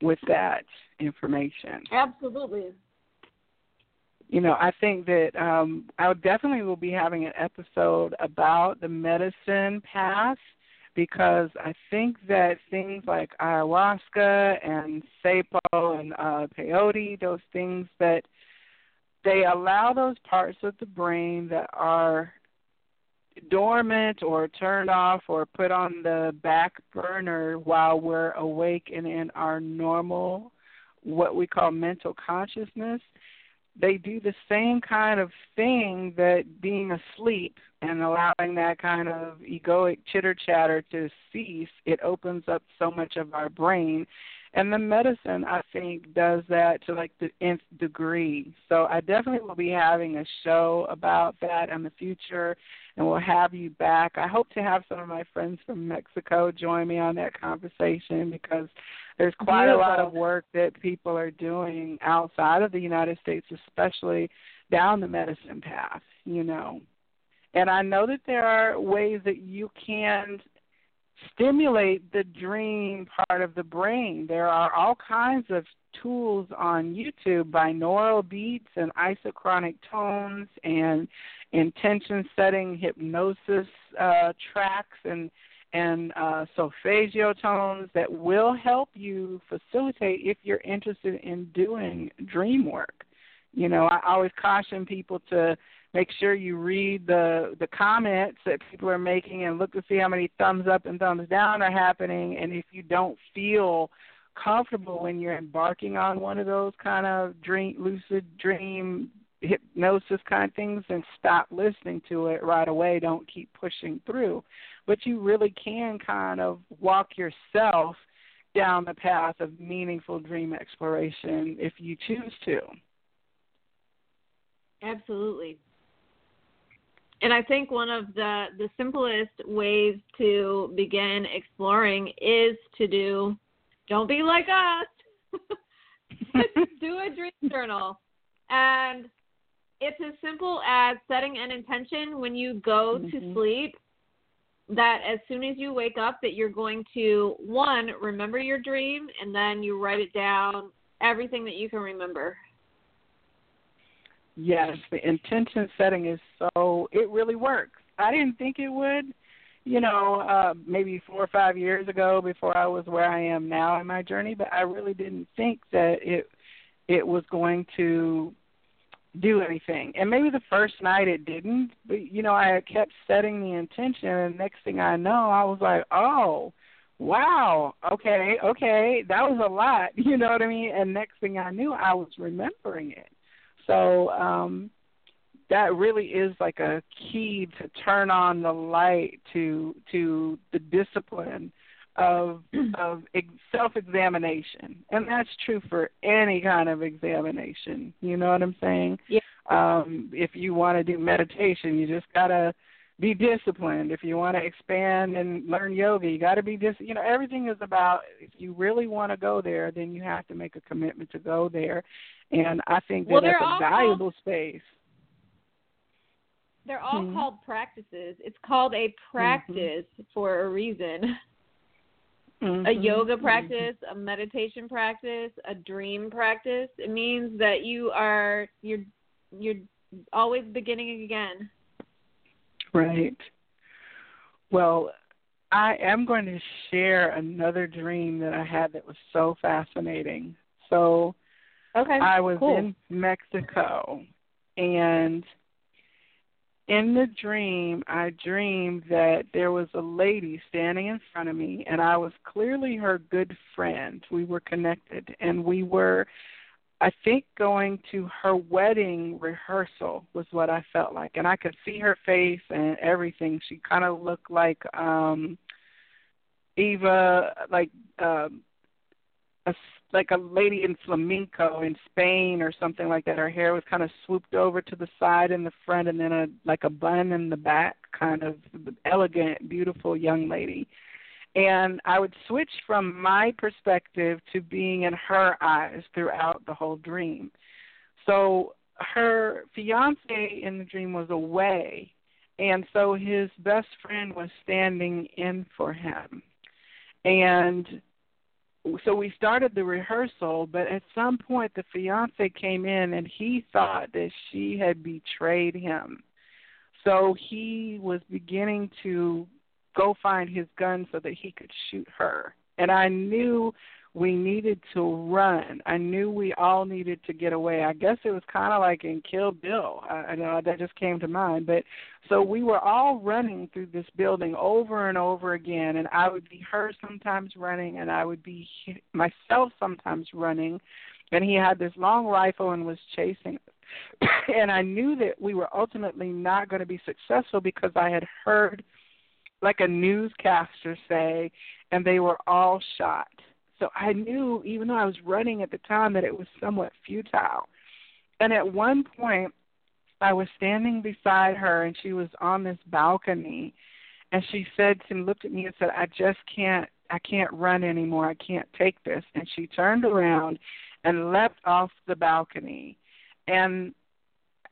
[SPEAKER 2] with that information.
[SPEAKER 3] absolutely.
[SPEAKER 2] You know, I think that um I would definitely will be having an episode about the medicine path because I think that things like ayahuasca and sapo and uh peyote, those things that they allow those parts of the brain that are dormant or turned off or put on the back burner while we're awake and in our normal what we call mental consciousness they do the same kind of thing that being asleep and allowing that kind of egoic chitter chatter to cease it opens up so much of our brain. And the medicine i think does that to like the nth degree. So i definitely will be having a show about that in the future and we'll have you back. I hope to have some of my friends from mexico join me on that conversation because there's quite a lot of work that people are doing outside of the united states especially down the medicine path you know and i know that there are ways that you can stimulate the dream part of the brain. There are all kinds of tools on YouTube, binaural beats and isochronic tones and intention setting hypnosis uh, tracks and and uh, solfeggio tones that will help you facilitate if you're interested in doing dream work. You know, I always caution people to make sure you read the the comments that people are making and look to see how many thumbs up and thumbs down are happening. And if you don't feel comfortable when you're embarking on one of those kind of dream lucid dream hypnosis kind of things then stop listening to it right away. Don't keep pushing through but you really can kind of walk yourself down the path of meaningful dream exploration if you choose to
[SPEAKER 3] Absolutely. And I think one of the the simplest ways to begin exploring is to do don't be like us. *laughs* do a dream journal. And it's as simple as setting an intention when you go
[SPEAKER 2] Mhm.
[SPEAKER 3] to sleep that as soon as you wake up that you're going to one remember your dream and then you write it down everything that you can remember.
[SPEAKER 2] Yes, the intention setting is so it really works. I didn't think it would, you know, uh maybe 4 or 5 years ago before I was where I am now in my journey, but I really didn't think that it it was going to do anything. And maybe the first night it didn't, but you know, I kept setting the intention and next thing I know, I was like, "Oh, wow, okay, okay, that was a lot." *laughs* You know what I mean? And next thing I knew, I was remembering it. So um, that really is like a key to turn on the light to to the discipline of of self examination, and that's true for any kind of examination. You know what I'm saying?
[SPEAKER 3] Yeah.
[SPEAKER 2] Um, if you want to do meditation, you just gotta be disciplined. If you want to expand and learn yoga, you got to be dis. You know, everything is about. If you really want to go there, then you have to make a commitment to go there. And I think that
[SPEAKER 3] Well,
[SPEAKER 2] that's a
[SPEAKER 3] all
[SPEAKER 2] valuable space.
[SPEAKER 3] They're all
[SPEAKER 2] Mhm.
[SPEAKER 3] called practices. It's called a practice for a reason. *laughs* A
[SPEAKER 2] Mhm.
[SPEAKER 3] yoga
[SPEAKER 2] Mhm.
[SPEAKER 3] practice, a meditation practice, a dream practice. It means that you are you're you're always beginning again.
[SPEAKER 2] Right. Well, I am going to share another dream that I had that was so fascinating. So
[SPEAKER 3] Okay.
[SPEAKER 2] I was
[SPEAKER 3] cool.
[SPEAKER 2] in Mexico and in the dream, I dreamed that there was a lady standing in front of me, and I was clearly her good friend. We were connected, and we were, I think, going to her wedding rehearsal, was what I felt like. And I could see her face and everything. She kind of looked like, um, Eva, like, um, a like a lady in flamenco in Spain or something like that. Her hair was kind of swooped over to the side and the front, and then a like a bun in the back, kind of elegant, beautiful young lady. And I would switch from my perspective to being in her eyes throughout the whole dream. So her fiance in the dream was away, and so his best friend was standing in for him. And so we started the rehearsal, but at some point the fiance came in and he thought that she had betrayed him. So he was beginning to go find his gun so that he could shoot her. And I knew we needed to run. I knew we all needed to get away. I guess it was kind of like in Kill Bill. I, I know that just came to mind. But so we were all running through this building over and over again, and I would be her sometimes running, and I would be myself sometimes running. And he had this long rifle and was chasing us. *coughs* and I knew that we were ultimately not going to be successful because I had heard like a newscaster say, and they were all shot so I knew, even though I was running at the time, that it was somewhat futile. And at one point, I was standing beside her, and she was on this balcony, and she said to me, looked at me and said, "I just can't, I can't run anymore. I can't take this." And she turned around and leapt off the balcony, and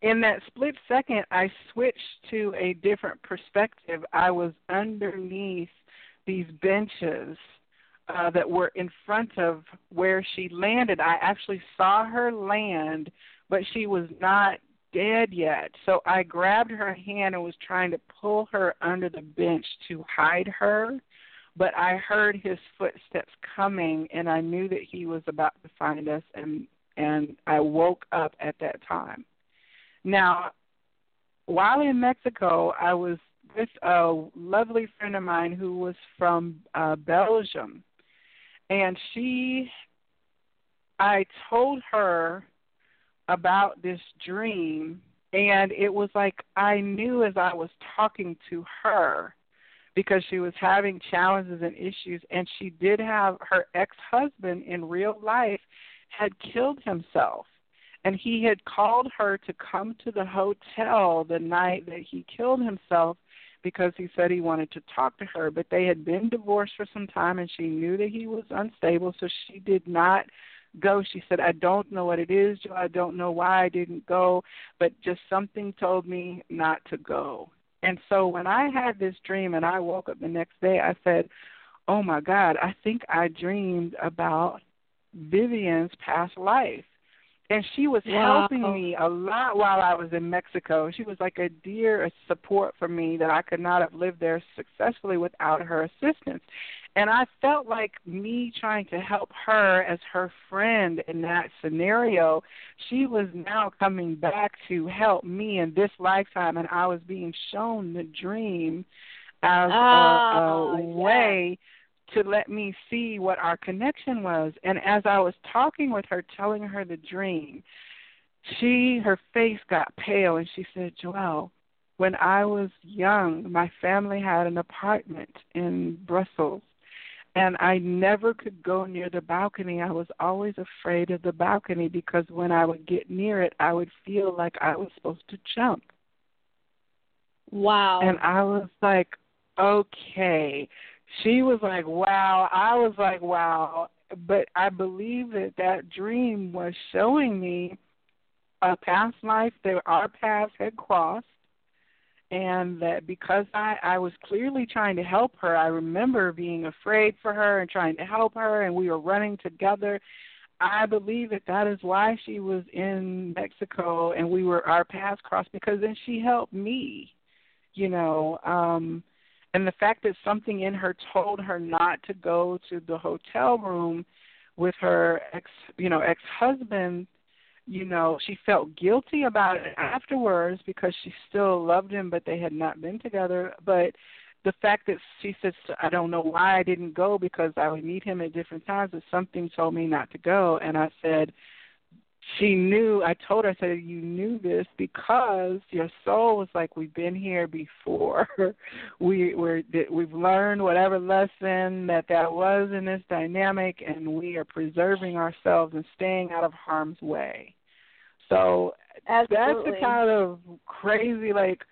[SPEAKER 2] in that split second, I switched to a different perspective. I was underneath these benches uh, that were in front of where she landed. I actually saw her land, but she was not dead yet. So I grabbed her hand and was trying to pull her under the bench to hide her. But I heard his footsteps coming, and I knew that he was about to find us, and and I woke up at that time. Now, while in Mexico, I was with a lovely friend of mine who was from uh, Belgium, and she I told her about this dream and it was like I knew as I was talking to her because she was having challenges and issues and she did have her ex-husband in real life had killed himself and he had called her to come to the hotel the night that he killed himself because he said he wanted to talk to her, but they had been divorced for some time and she knew that he was unstable, so she did not go. She said, I don't know what it is, Joe. I don't know why I didn't go, but just something told me not to go. And so when I had this dream and I woke up the next day, I said, Oh my God, I think I dreamed about Vivian's past life and she was wow. helping me a lot while I was in Mexico. She was like a dear support for me that I could not have lived there successfully without her assistance. And I felt like me trying to help her as her friend in that scenario, she was now coming back to help me in this lifetime, and I was being shown the dream as oh, a, a ah, yes. way to let me see what our connection was. And as I was talking with her, telling her the dream, she her face got pale and she said, Joelle, when I was young, my family had an apartment in Brussels and I never could go near the balcony. I was always afraid of the balcony because when I would get near it, I would feel like I was supposed to jump.
[SPEAKER 3] Wow.
[SPEAKER 2] And I was like, okay she was like, wow. I was like, wow. But I believe that that dream was showing me a past life that our paths had crossed and that because I I was clearly trying to help her, I remember being afraid for her and trying to help her, and we were running together. I believe that that is why she was in Mexico, and we were our paths crossed because then she helped me, you know. um and the fact that something in her told her not to go to the hotel room with her ex you know ex husband you know, she felt guilty about it afterwards because she still loved him, but they had not been together. But the fact that she says, I don't know why I didn't go because I would meet him at different times, but something told me not to go. And I said, she knew i told her i said you knew this because your soul was like we've been here before *laughs* we we're we've learned whatever lesson that that was in this dynamic and we are preserving ourselves and staying out of harm's way so
[SPEAKER 3] Absolutely.
[SPEAKER 2] that's the kind of crazy like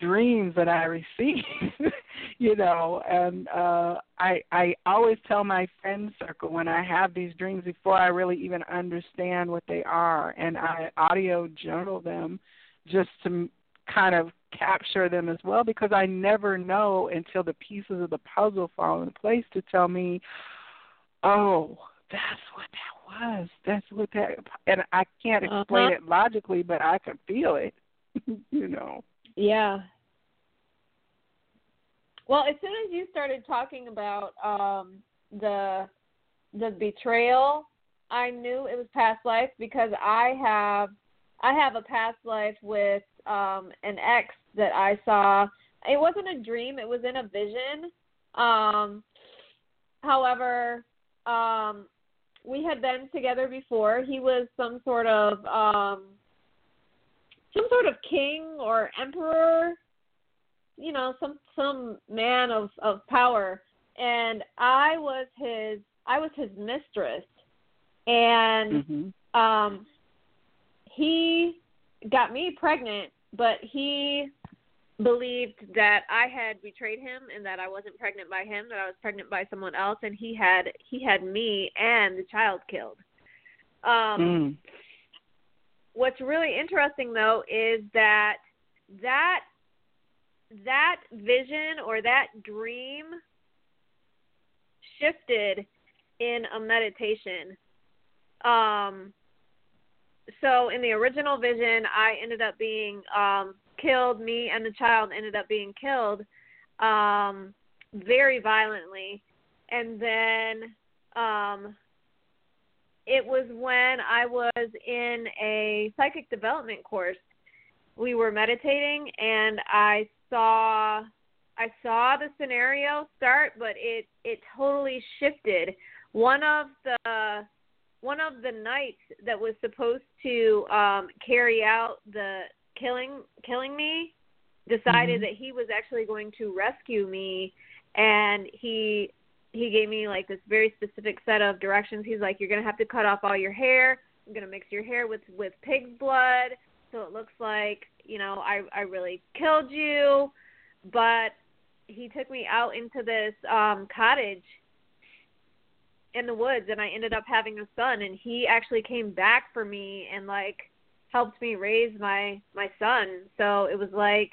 [SPEAKER 2] dreams that I receive, *laughs* you know, and uh I I always tell my friend circle when I have these dreams before I really even understand what they are and I audio journal them just to kind of capture them as well because I never know until the pieces of the puzzle fall in place to tell me, "Oh, that's what that was. That's what that." And I can't explain
[SPEAKER 3] uh-huh.
[SPEAKER 2] it logically, but I can feel it. *laughs* you know.
[SPEAKER 3] Yeah. Well, as soon as you started talking about um the the betrayal, I knew it was past life because I have I have a past life with um an ex that I saw. It wasn't a dream, it was in a vision. Um however, um we had been together before. He was some sort of um some sort of king or emperor, you know, some some man of of power, and I was his I was his mistress, and
[SPEAKER 2] Mm-hmm.
[SPEAKER 3] um, he got me pregnant, but he believed that I had betrayed him and that I wasn't pregnant by him, that I was pregnant by someone else, and he had he had me and the child killed. Um,
[SPEAKER 2] Mm.
[SPEAKER 3] What's really interesting though is that that that vision or that dream shifted in a meditation. Um so in the original vision i ended up being um killed. Me and the child ended up being killed um very violently. And then um it was when I was in a psychic development course. We were meditating and I saw I saw the scenario start, but it it totally shifted. One of the one of the knights that was supposed to um carry out the killing killing me decided
[SPEAKER 2] Mhm.
[SPEAKER 3] that he was actually going to rescue me and he he gave me like this very specific set of directions. He's like, You're gonna have to cut off all your hair. I'm gonna mix your hair with with pig's blood, so it looks like you know I I really killed you. But he took me out into this um cottage in the woods, and I ended up having a son. And he actually came back for me and like helped me raise my my son. So it was like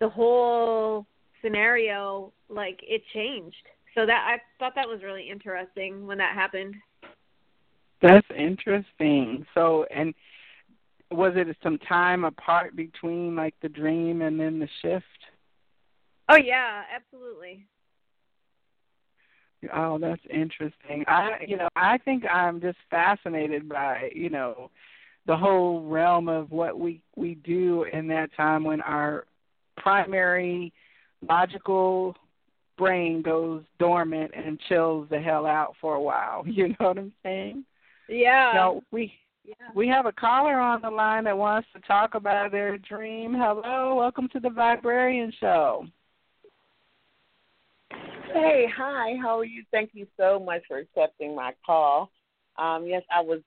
[SPEAKER 3] the whole scenario like it changed so that I thought that was really interesting when that happened.
[SPEAKER 2] That's interesting. So, and was it some time apart between like the dream and then the shift?
[SPEAKER 3] Oh yeah, absolutely.
[SPEAKER 2] Oh, that's interesting. I, you know, I think I'm just fascinated by, you know, the whole realm of what we we do in that time when our primary logical brain goes dormant and chills the hell out for a while. *laughs* You know what I'm saying?
[SPEAKER 3] Yeah.
[SPEAKER 2] Now we
[SPEAKER 3] yeah.
[SPEAKER 2] we have a caller on the line that wants to talk about their dream. Hello, welcome to the Viberarian Show.
[SPEAKER 5] Hey, hi, how are you? Thank you so much for accepting my call. Um, yes, I was,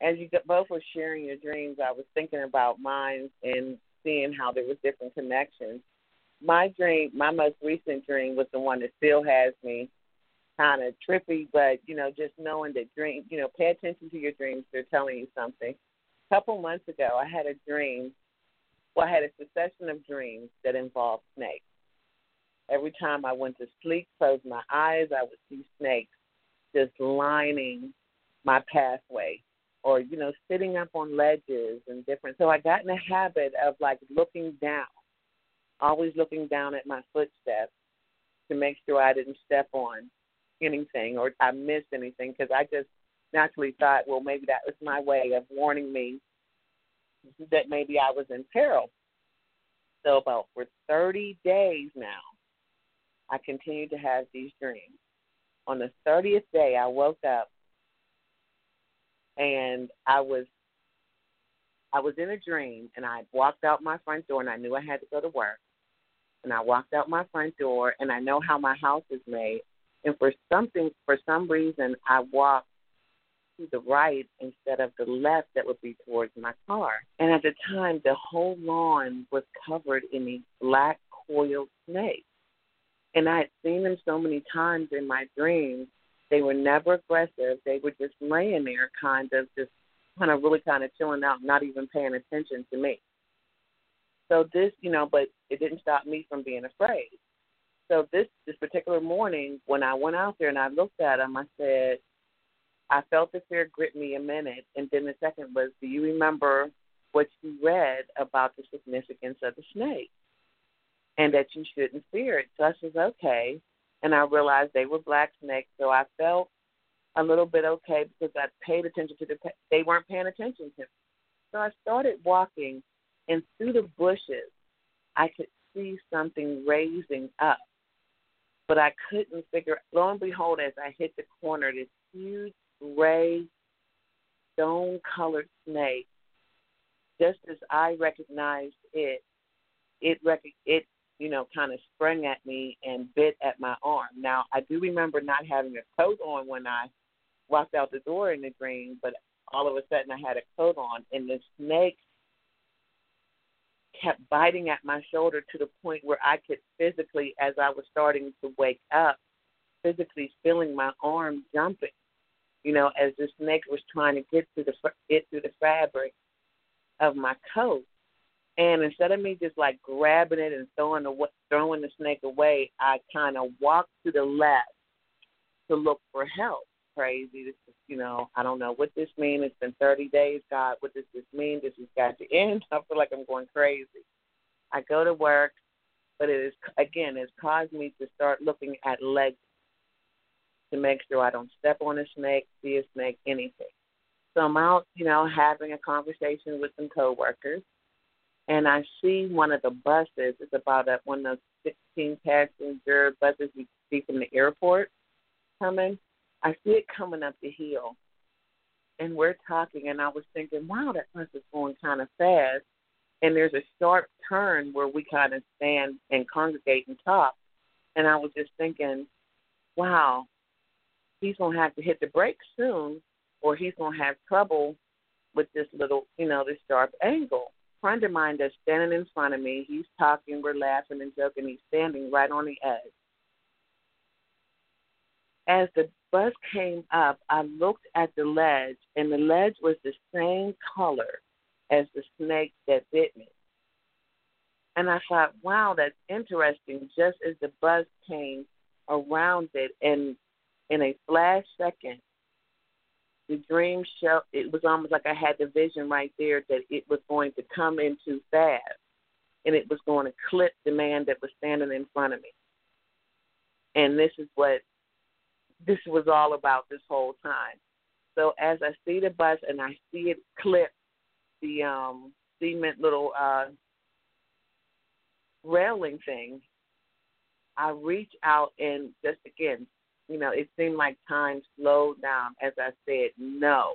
[SPEAKER 5] as you both were sharing your dreams, I was thinking about mine and seeing how there was different connections. My dream, my most recent dream was the one that still has me kind of trippy, but you know, just knowing that dream, you know, pay attention to your dreams; they're telling you something. A couple months ago, I had a dream. Well, I had a succession of dreams that involved snakes. Every time I went to sleep, closed my eyes, I would see snakes just lining my pathway or, you know, sitting up on ledges and different. So I got in the habit of like looking down, always looking down at my footsteps to make sure I didn't step on anything or I missed anything because I just naturally thought, well, maybe that was my way of warning me that maybe I was in peril. So about for 30 days now, I continued to have these dreams. On the 30th day, I woke up and I was I was in a dream and I walked out my front door and I knew I had to go to work. And I walked out my front door and I know how my house is made. And for something for some reason I walked to the right instead of the left that would be towards my car. And at the time the whole lawn was covered in these black coiled snakes. And I had seen them so many times in my dreams. They were never aggressive. They were just laying there kind of just kind of really kind of chilling out, not even paying attention to me. So this, you know, but it didn't stop me from being afraid. So this this particular morning, when I went out there and I looked at them, I said, I felt the fear grip me a minute, and then the second was, do you remember what you read about the significance of the snake, and that you shouldn't fear it? So I said, okay, and I realized they were black snakes, so I felt a little bit okay because I paid attention to the. They weren't paying attention to me, so I started walking, and through the bushes, I could see something raising up, but I couldn't figure. Lo and behold, as I hit the corner, this huge gray, stone-colored snake. Just as I recognized it, it rec- it you know, kind of sprang at me and bit at my arm. Now, I do remember not having a coat on when I walked out the door in the dream, but all of a sudden I had a coat on, and the snake kept biting at my shoulder to the point where I could physically, as I was starting to wake up, physically feeling my arm jumping. You know, as the snake was trying to get to the get through the fabric of my coat, and instead of me just like grabbing it and throwing the throwing the snake away, I kind of walked to the left to look for help crazy. This is, you know, I don't know what this means. It's been 30 days. God, what does this mean? This has got to end. *laughs* I feel like I'm going crazy. I go to work, but it is, again, it's caused me to start looking at legs to make sure I don't step on a snake, see a snake, anything. So I'm out, you know, having a conversation with some coworkers, and I see one of the buses. It's about a, one of those 16 passenger buses you see from the airport coming I see it coming up the hill, and we're talking, and I was thinking, wow, that bus is going kind of fast. And there's a sharp turn where we kind of stand and congregate and talk. And I was just thinking, wow, he's going to have to hit the brakes soon, or he's going to have trouble with this little, you know, this sharp angle. Friend of mine that's standing in front of me, he's talking, we're laughing and joking, he's standing right on the edge. As the bus came up, I looked at the ledge, and the ledge was the same color as the snake that bit me. And I thought, wow, that's interesting. Just as the bus came around it, and in a flash second, the dream show, it was almost like I had the vision right there that it was going to come in too fast, and it was going to clip the man that was standing in front of me. And this is what this was all about this whole time. So as I see the bus and I see it clip the um cement little uh railing thing, I reach out and just again, you know, it seemed like time slowed down as I said no.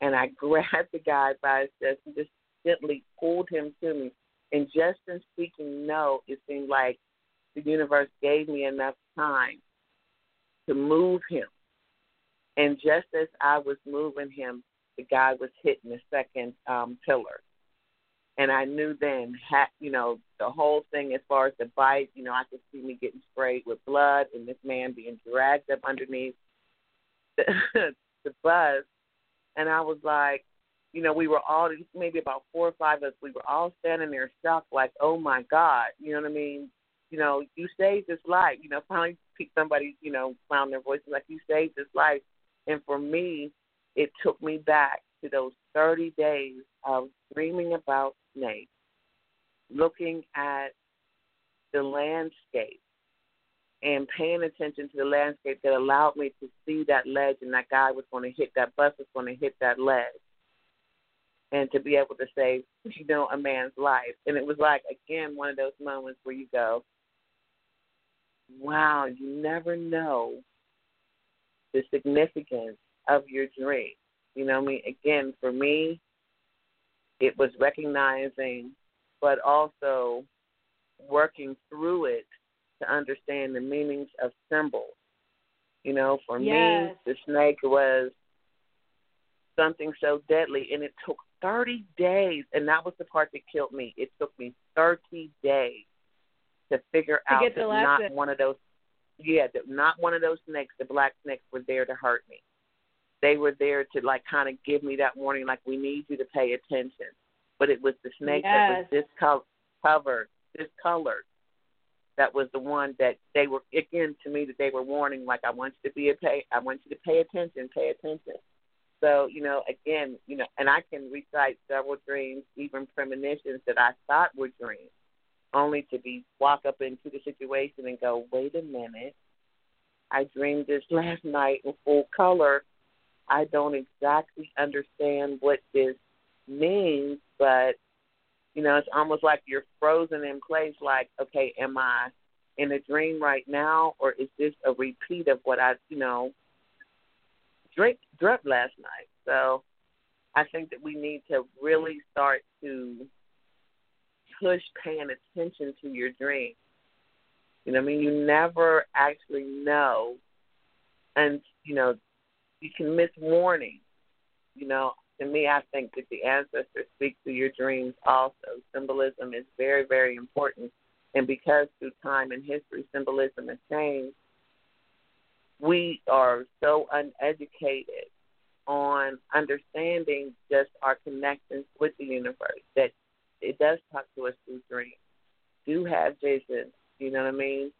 [SPEAKER 5] And I *laughs* grabbed the guy by his chest and just gently pulled him to me. And just in speaking no, it seemed like the universe gave me enough time to move him. And just as I was moving him, the guy was hitting the second um, pillar. And I knew then, ha- you know, the whole thing as far as the bite, you know, I could see me getting sprayed with blood and this man being dragged up underneath *laughs* the, the bus. And I was like, you know, we were all, maybe about four or five of us, we were all standing there shocked, like, oh my God, you know what I mean? You know, you saved his life. You know, *laughs* finally somebody, you know, found their voice like you saved his life. And for me, it took me back to those 30 days of dreaming about snakes, looking at the landscape, and paying attention to the landscape that allowed me to see that ledge and that guy was going to hit that bus was going to hit that ledge and to be able to save you know a man's life and it was like again one of those moments where you go wow you never know the significance of your dream you know I mean again for me it was recognizing but also working through it to understand the meanings of symbols. You know, for
[SPEAKER 3] yes.
[SPEAKER 5] me, the snake was something so deadly, and it took 30 days, and that was the part that killed me. It took me 30 days to figure
[SPEAKER 3] to
[SPEAKER 5] out
[SPEAKER 3] that
[SPEAKER 5] not one of those, yeah, that not one of those snakes, the black snakes, were there to hurt me. They were there to like kind of give me that warning, like we need you to pay attention. But it was the snake
[SPEAKER 3] yes.
[SPEAKER 5] that was discolored, discolored, that was the one that they were again to me that they were warning like I want you to be a pay I want you to pay attention, pay attention. So, you know, again, you know, and I can recite several dreams, even premonitions that I thought were dreams, only to be walk up into the situation and go, Wait a minute, I dreamed this *laughs* last night in full color. I don't exactly understand what this means, but you know, it's almost like you're frozen in place. Like, okay, am I in a dream right now, or is this a repeat of what I, you know, drink dreamt last night? So, I think that we need to really start to push paying attention to your dream. You know, I mean, you never actually know, and you know, you can miss warnings. You know, to me, I think that the ancestors speak through your dreams also. Symbolism is very, very important. And because through time and history, symbolism has changed, we are so uneducated on understanding just our connections with the universe that it does talk to us through dreams. Do have visions, you know what I mean?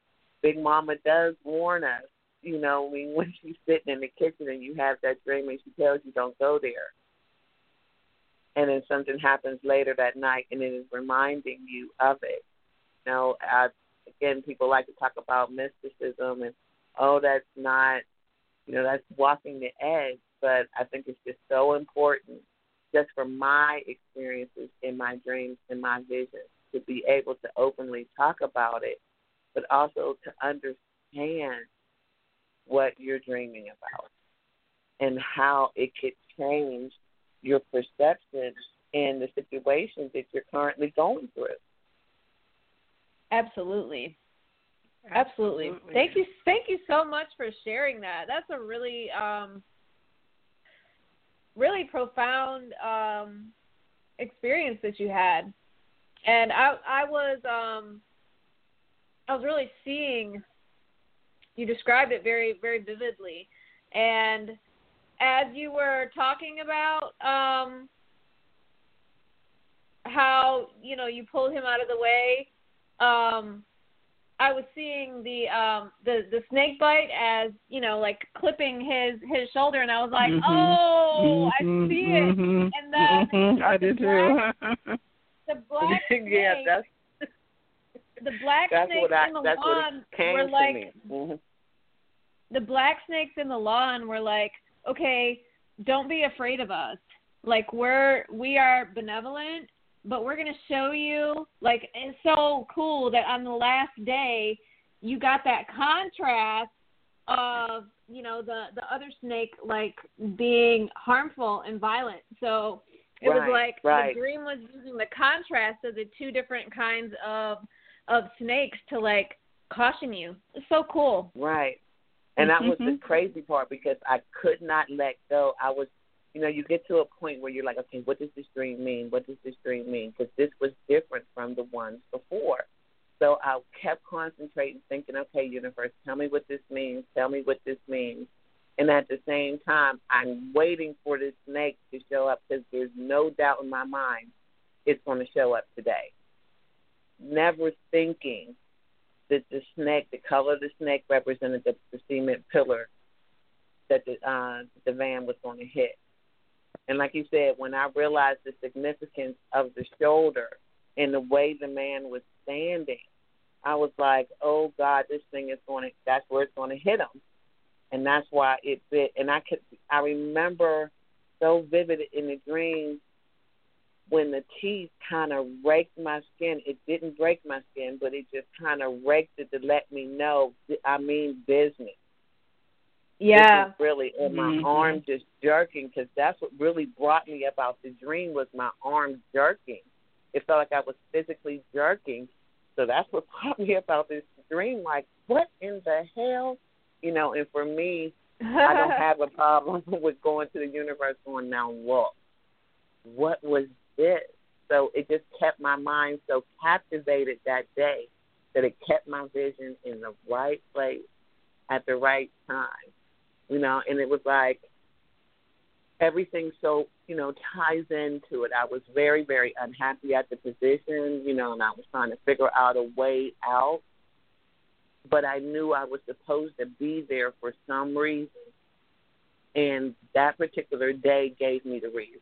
[SPEAKER 5] Big Mama does warn us, you know, I mean, *laughs* when she's sitting in the kitchen and you have that dream and she tells you don't go there and then something happens later that night and it is reminding you of it. You know, uh, again, people like to talk about mysticism and oh, that's not, you know, that's walking the edge. But I think it's just so important, just from my experiences in my dreams and my visions, to be able to openly talk about it, but also to understand what you're dreaming about and how it could change your perception in the situations that you're currently going through.
[SPEAKER 3] Absolutely. Absolutely. Absolutely. Thank you thank you so much for sharing that. That's a really um really profound um experience that you had. And I I was um I was really seeing you described it very very vividly and as you were talking about um, how you know you pulled him out of the way, um, I was seeing the um, the the snake bite as you know like clipping his his shoulder, and I was like,
[SPEAKER 2] mm-hmm.
[SPEAKER 3] oh,
[SPEAKER 2] mm-hmm.
[SPEAKER 3] I see it.
[SPEAKER 2] Mm-hmm.
[SPEAKER 3] And then
[SPEAKER 2] mm-hmm. I did
[SPEAKER 3] black, too. *laughs* the black *laughs* snake,
[SPEAKER 5] yeah, that's
[SPEAKER 3] the black
[SPEAKER 5] that's
[SPEAKER 3] snakes
[SPEAKER 5] what I,
[SPEAKER 3] in the
[SPEAKER 5] that's
[SPEAKER 3] lawn
[SPEAKER 5] what came
[SPEAKER 3] were like.
[SPEAKER 5] Mm-hmm.
[SPEAKER 3] the black snakes in the lawn were like okay, don't be afraid of us. Like we're we are benevolent, but we're gonna show you. Like it's so cool that on the last day you got that contrast of you know the the other snake like being harmful and violent. So it
[SPEAKER 5] right,
[SPEAKER 3] was like
[SPEAKER 5] right.
[SPEAKER 3] the dream was using the contrast of the two different kinds of of snakes to like caution you. It's so cool.
[SPEAKER 5] Right. And that was
[SPEAKER 2] Mm-hmm.
[SPEAKER 5] the crazy part because I could not let go. I was, you know, you get to a point where you're like, okay, what does this dream mean? What does this dream mean? Because this was different from the ones before. So I kept concentrating, thinking, okay, universe, tell me what this means. Tell me what this means. And at the same time, I'm waiting for this snake to show up because there's no doubt in my mind it's going to show up today. Never thinking that the snake, the color of the snake represented the, cement pillar that the uh, the van was going to hit. And like you said, when I realized the significance of the shoulder and the way the man was standing, I was like, oh God, this thing is going to, that's where it's going to hit him. And that's why it bit. And I could, I remember so vivid in the dream when the teeth kind of raked my skin. It didn't break my skin, but it just kind of raked it to let me know, I mean business.
[SPEAKER 3] Yeah.
[SPEAKER 5] really, and my
[SPEAKER 2] mm-hmm.
[SPEAKER 5] arm just jerking because that's what really brought me about the dream was my arm jerking. It felt like I was physically jerking. So that's what *laughs* brought me about this dream. Like, what in the hell? You know, and for me, I don't *laughs* have a problem *laughs* with going to the universe going, now look, what was this? So it just kept my mind so captivated that day that it kept my vision in the right place at the right time. You know, and it was like everything so, you know, ties into it. I was very, very unhappy at the position, you know, and I was trying to figure out a way out. But I knew I was supposed to be there for some reason. And that particular day gave me the reason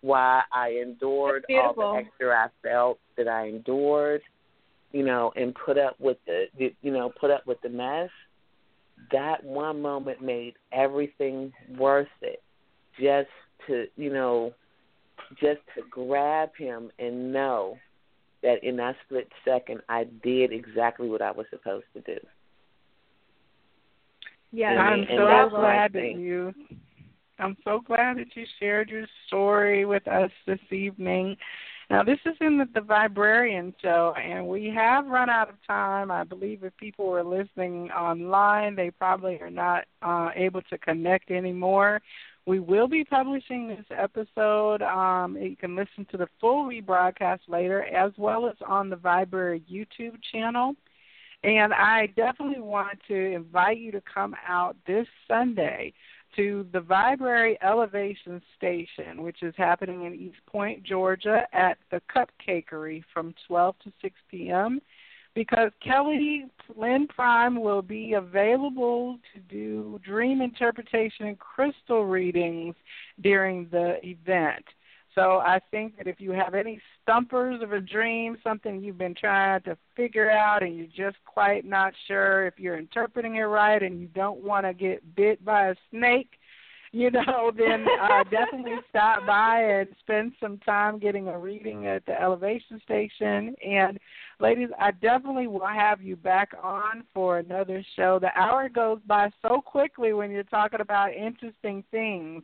[SPEAKER 5] why I endured all the extra I felt that I endured, you know, and put up with the, you know, put up with the mess. That one moment made everything worth it. Just to, you know, just to grab him and know that in that split second I did exactly what I was supposed to do.
[SPEAKER 3] Yeah,
[SPEAKER 2] I'm so glad that you I'm so glad that you shared your story with us this evening. Now, this is in the, the Viberarian Show, and we have run out of time. I believe if people were listening online, they probably are not uh, able to connect anymore. We will be publishing this episode. Um, you can listen to the full rebroadcast later, as well as on the Vibrary YouTube channel. And I definitely want to invite you to come out this Sunday to the Vibrary Elevation Station, which is happening in East Point, Georgia, at the Cupcakery from 12 to 6 p.m. Because Kelly Lynn Prime will be available to do dream interpretation and crystal readings during the event. So I think that if you have any stumpers of a dream, something you've been trying to figure out and you're just quite not sure if you're interpreting it right and you don't want to get bit by a snake, you know, *laughs* then uh, definitely stop by and spend some time getting a reading at the elevation station. And ladies, I definitely will have you back on for another show. The hour goes by so quickly when you're talking about interesting things.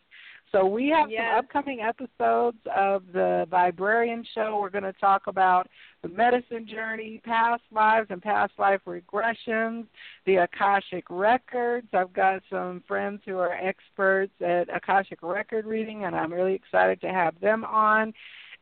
[SPEAKER 2] So we have
[SPEAKER 3] yes.
[SPEAKER 2] some upcoming episodes of the Viberarian Show. We're going to talk about the medicine journey, past lives and past life regressions, the Akashic records. I've got some friends who are experts at Akashic record reading, and I'm really excited to have them on.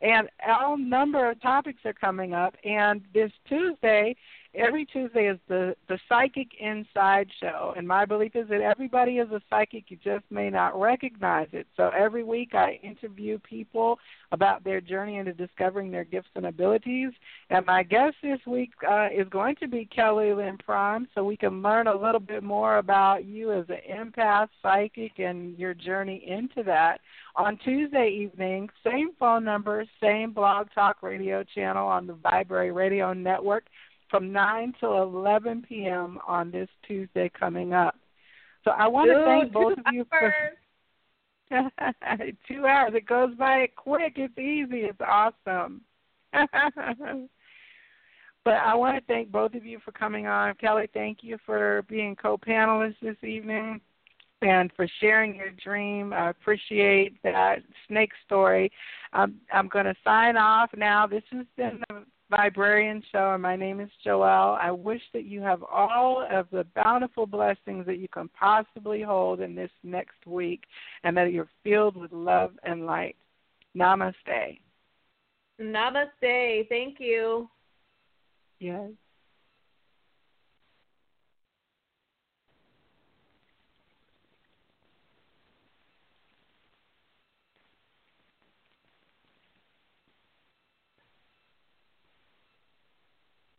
[SPEAKER 2] And a number of topics are coming up. And this Tuesday, every Tuesday is the the Psychic Inside Show, and my belief is that everybody is a psychic. You just may not recognize it. So every week I interview people about their journey into discovering their gifts and abilities. And my guest this week uh, is going to be Kelly Lynn Prime, so we can learn a little bit more about you as an empath, psychic, and your journey into that. On Tuesday evening, same phone number, same blog talk radio channel on the Vibrary Radio Network from 9 to 11 p.m. on this Tuesday coming up. So I want to thank both of you for *laughs* two hours. It goes by quick. It's easy. It's awesome. *laughs* but I want to thank both of you for coming on. Kelly, thank you for being co-panelists this evening and for sharing your dream. I appreciate that snake story. Um, I'm going to sign off now. This has been the Viberarian Show, and my name is Joelle. I wish that you have all of the bountiful blessings that you can possibly hold in this next week, and that you're filled with love and light. Namaste.
[SPEAKER 4] Namaste. Thank you.
[SPEAKER 2] Yes.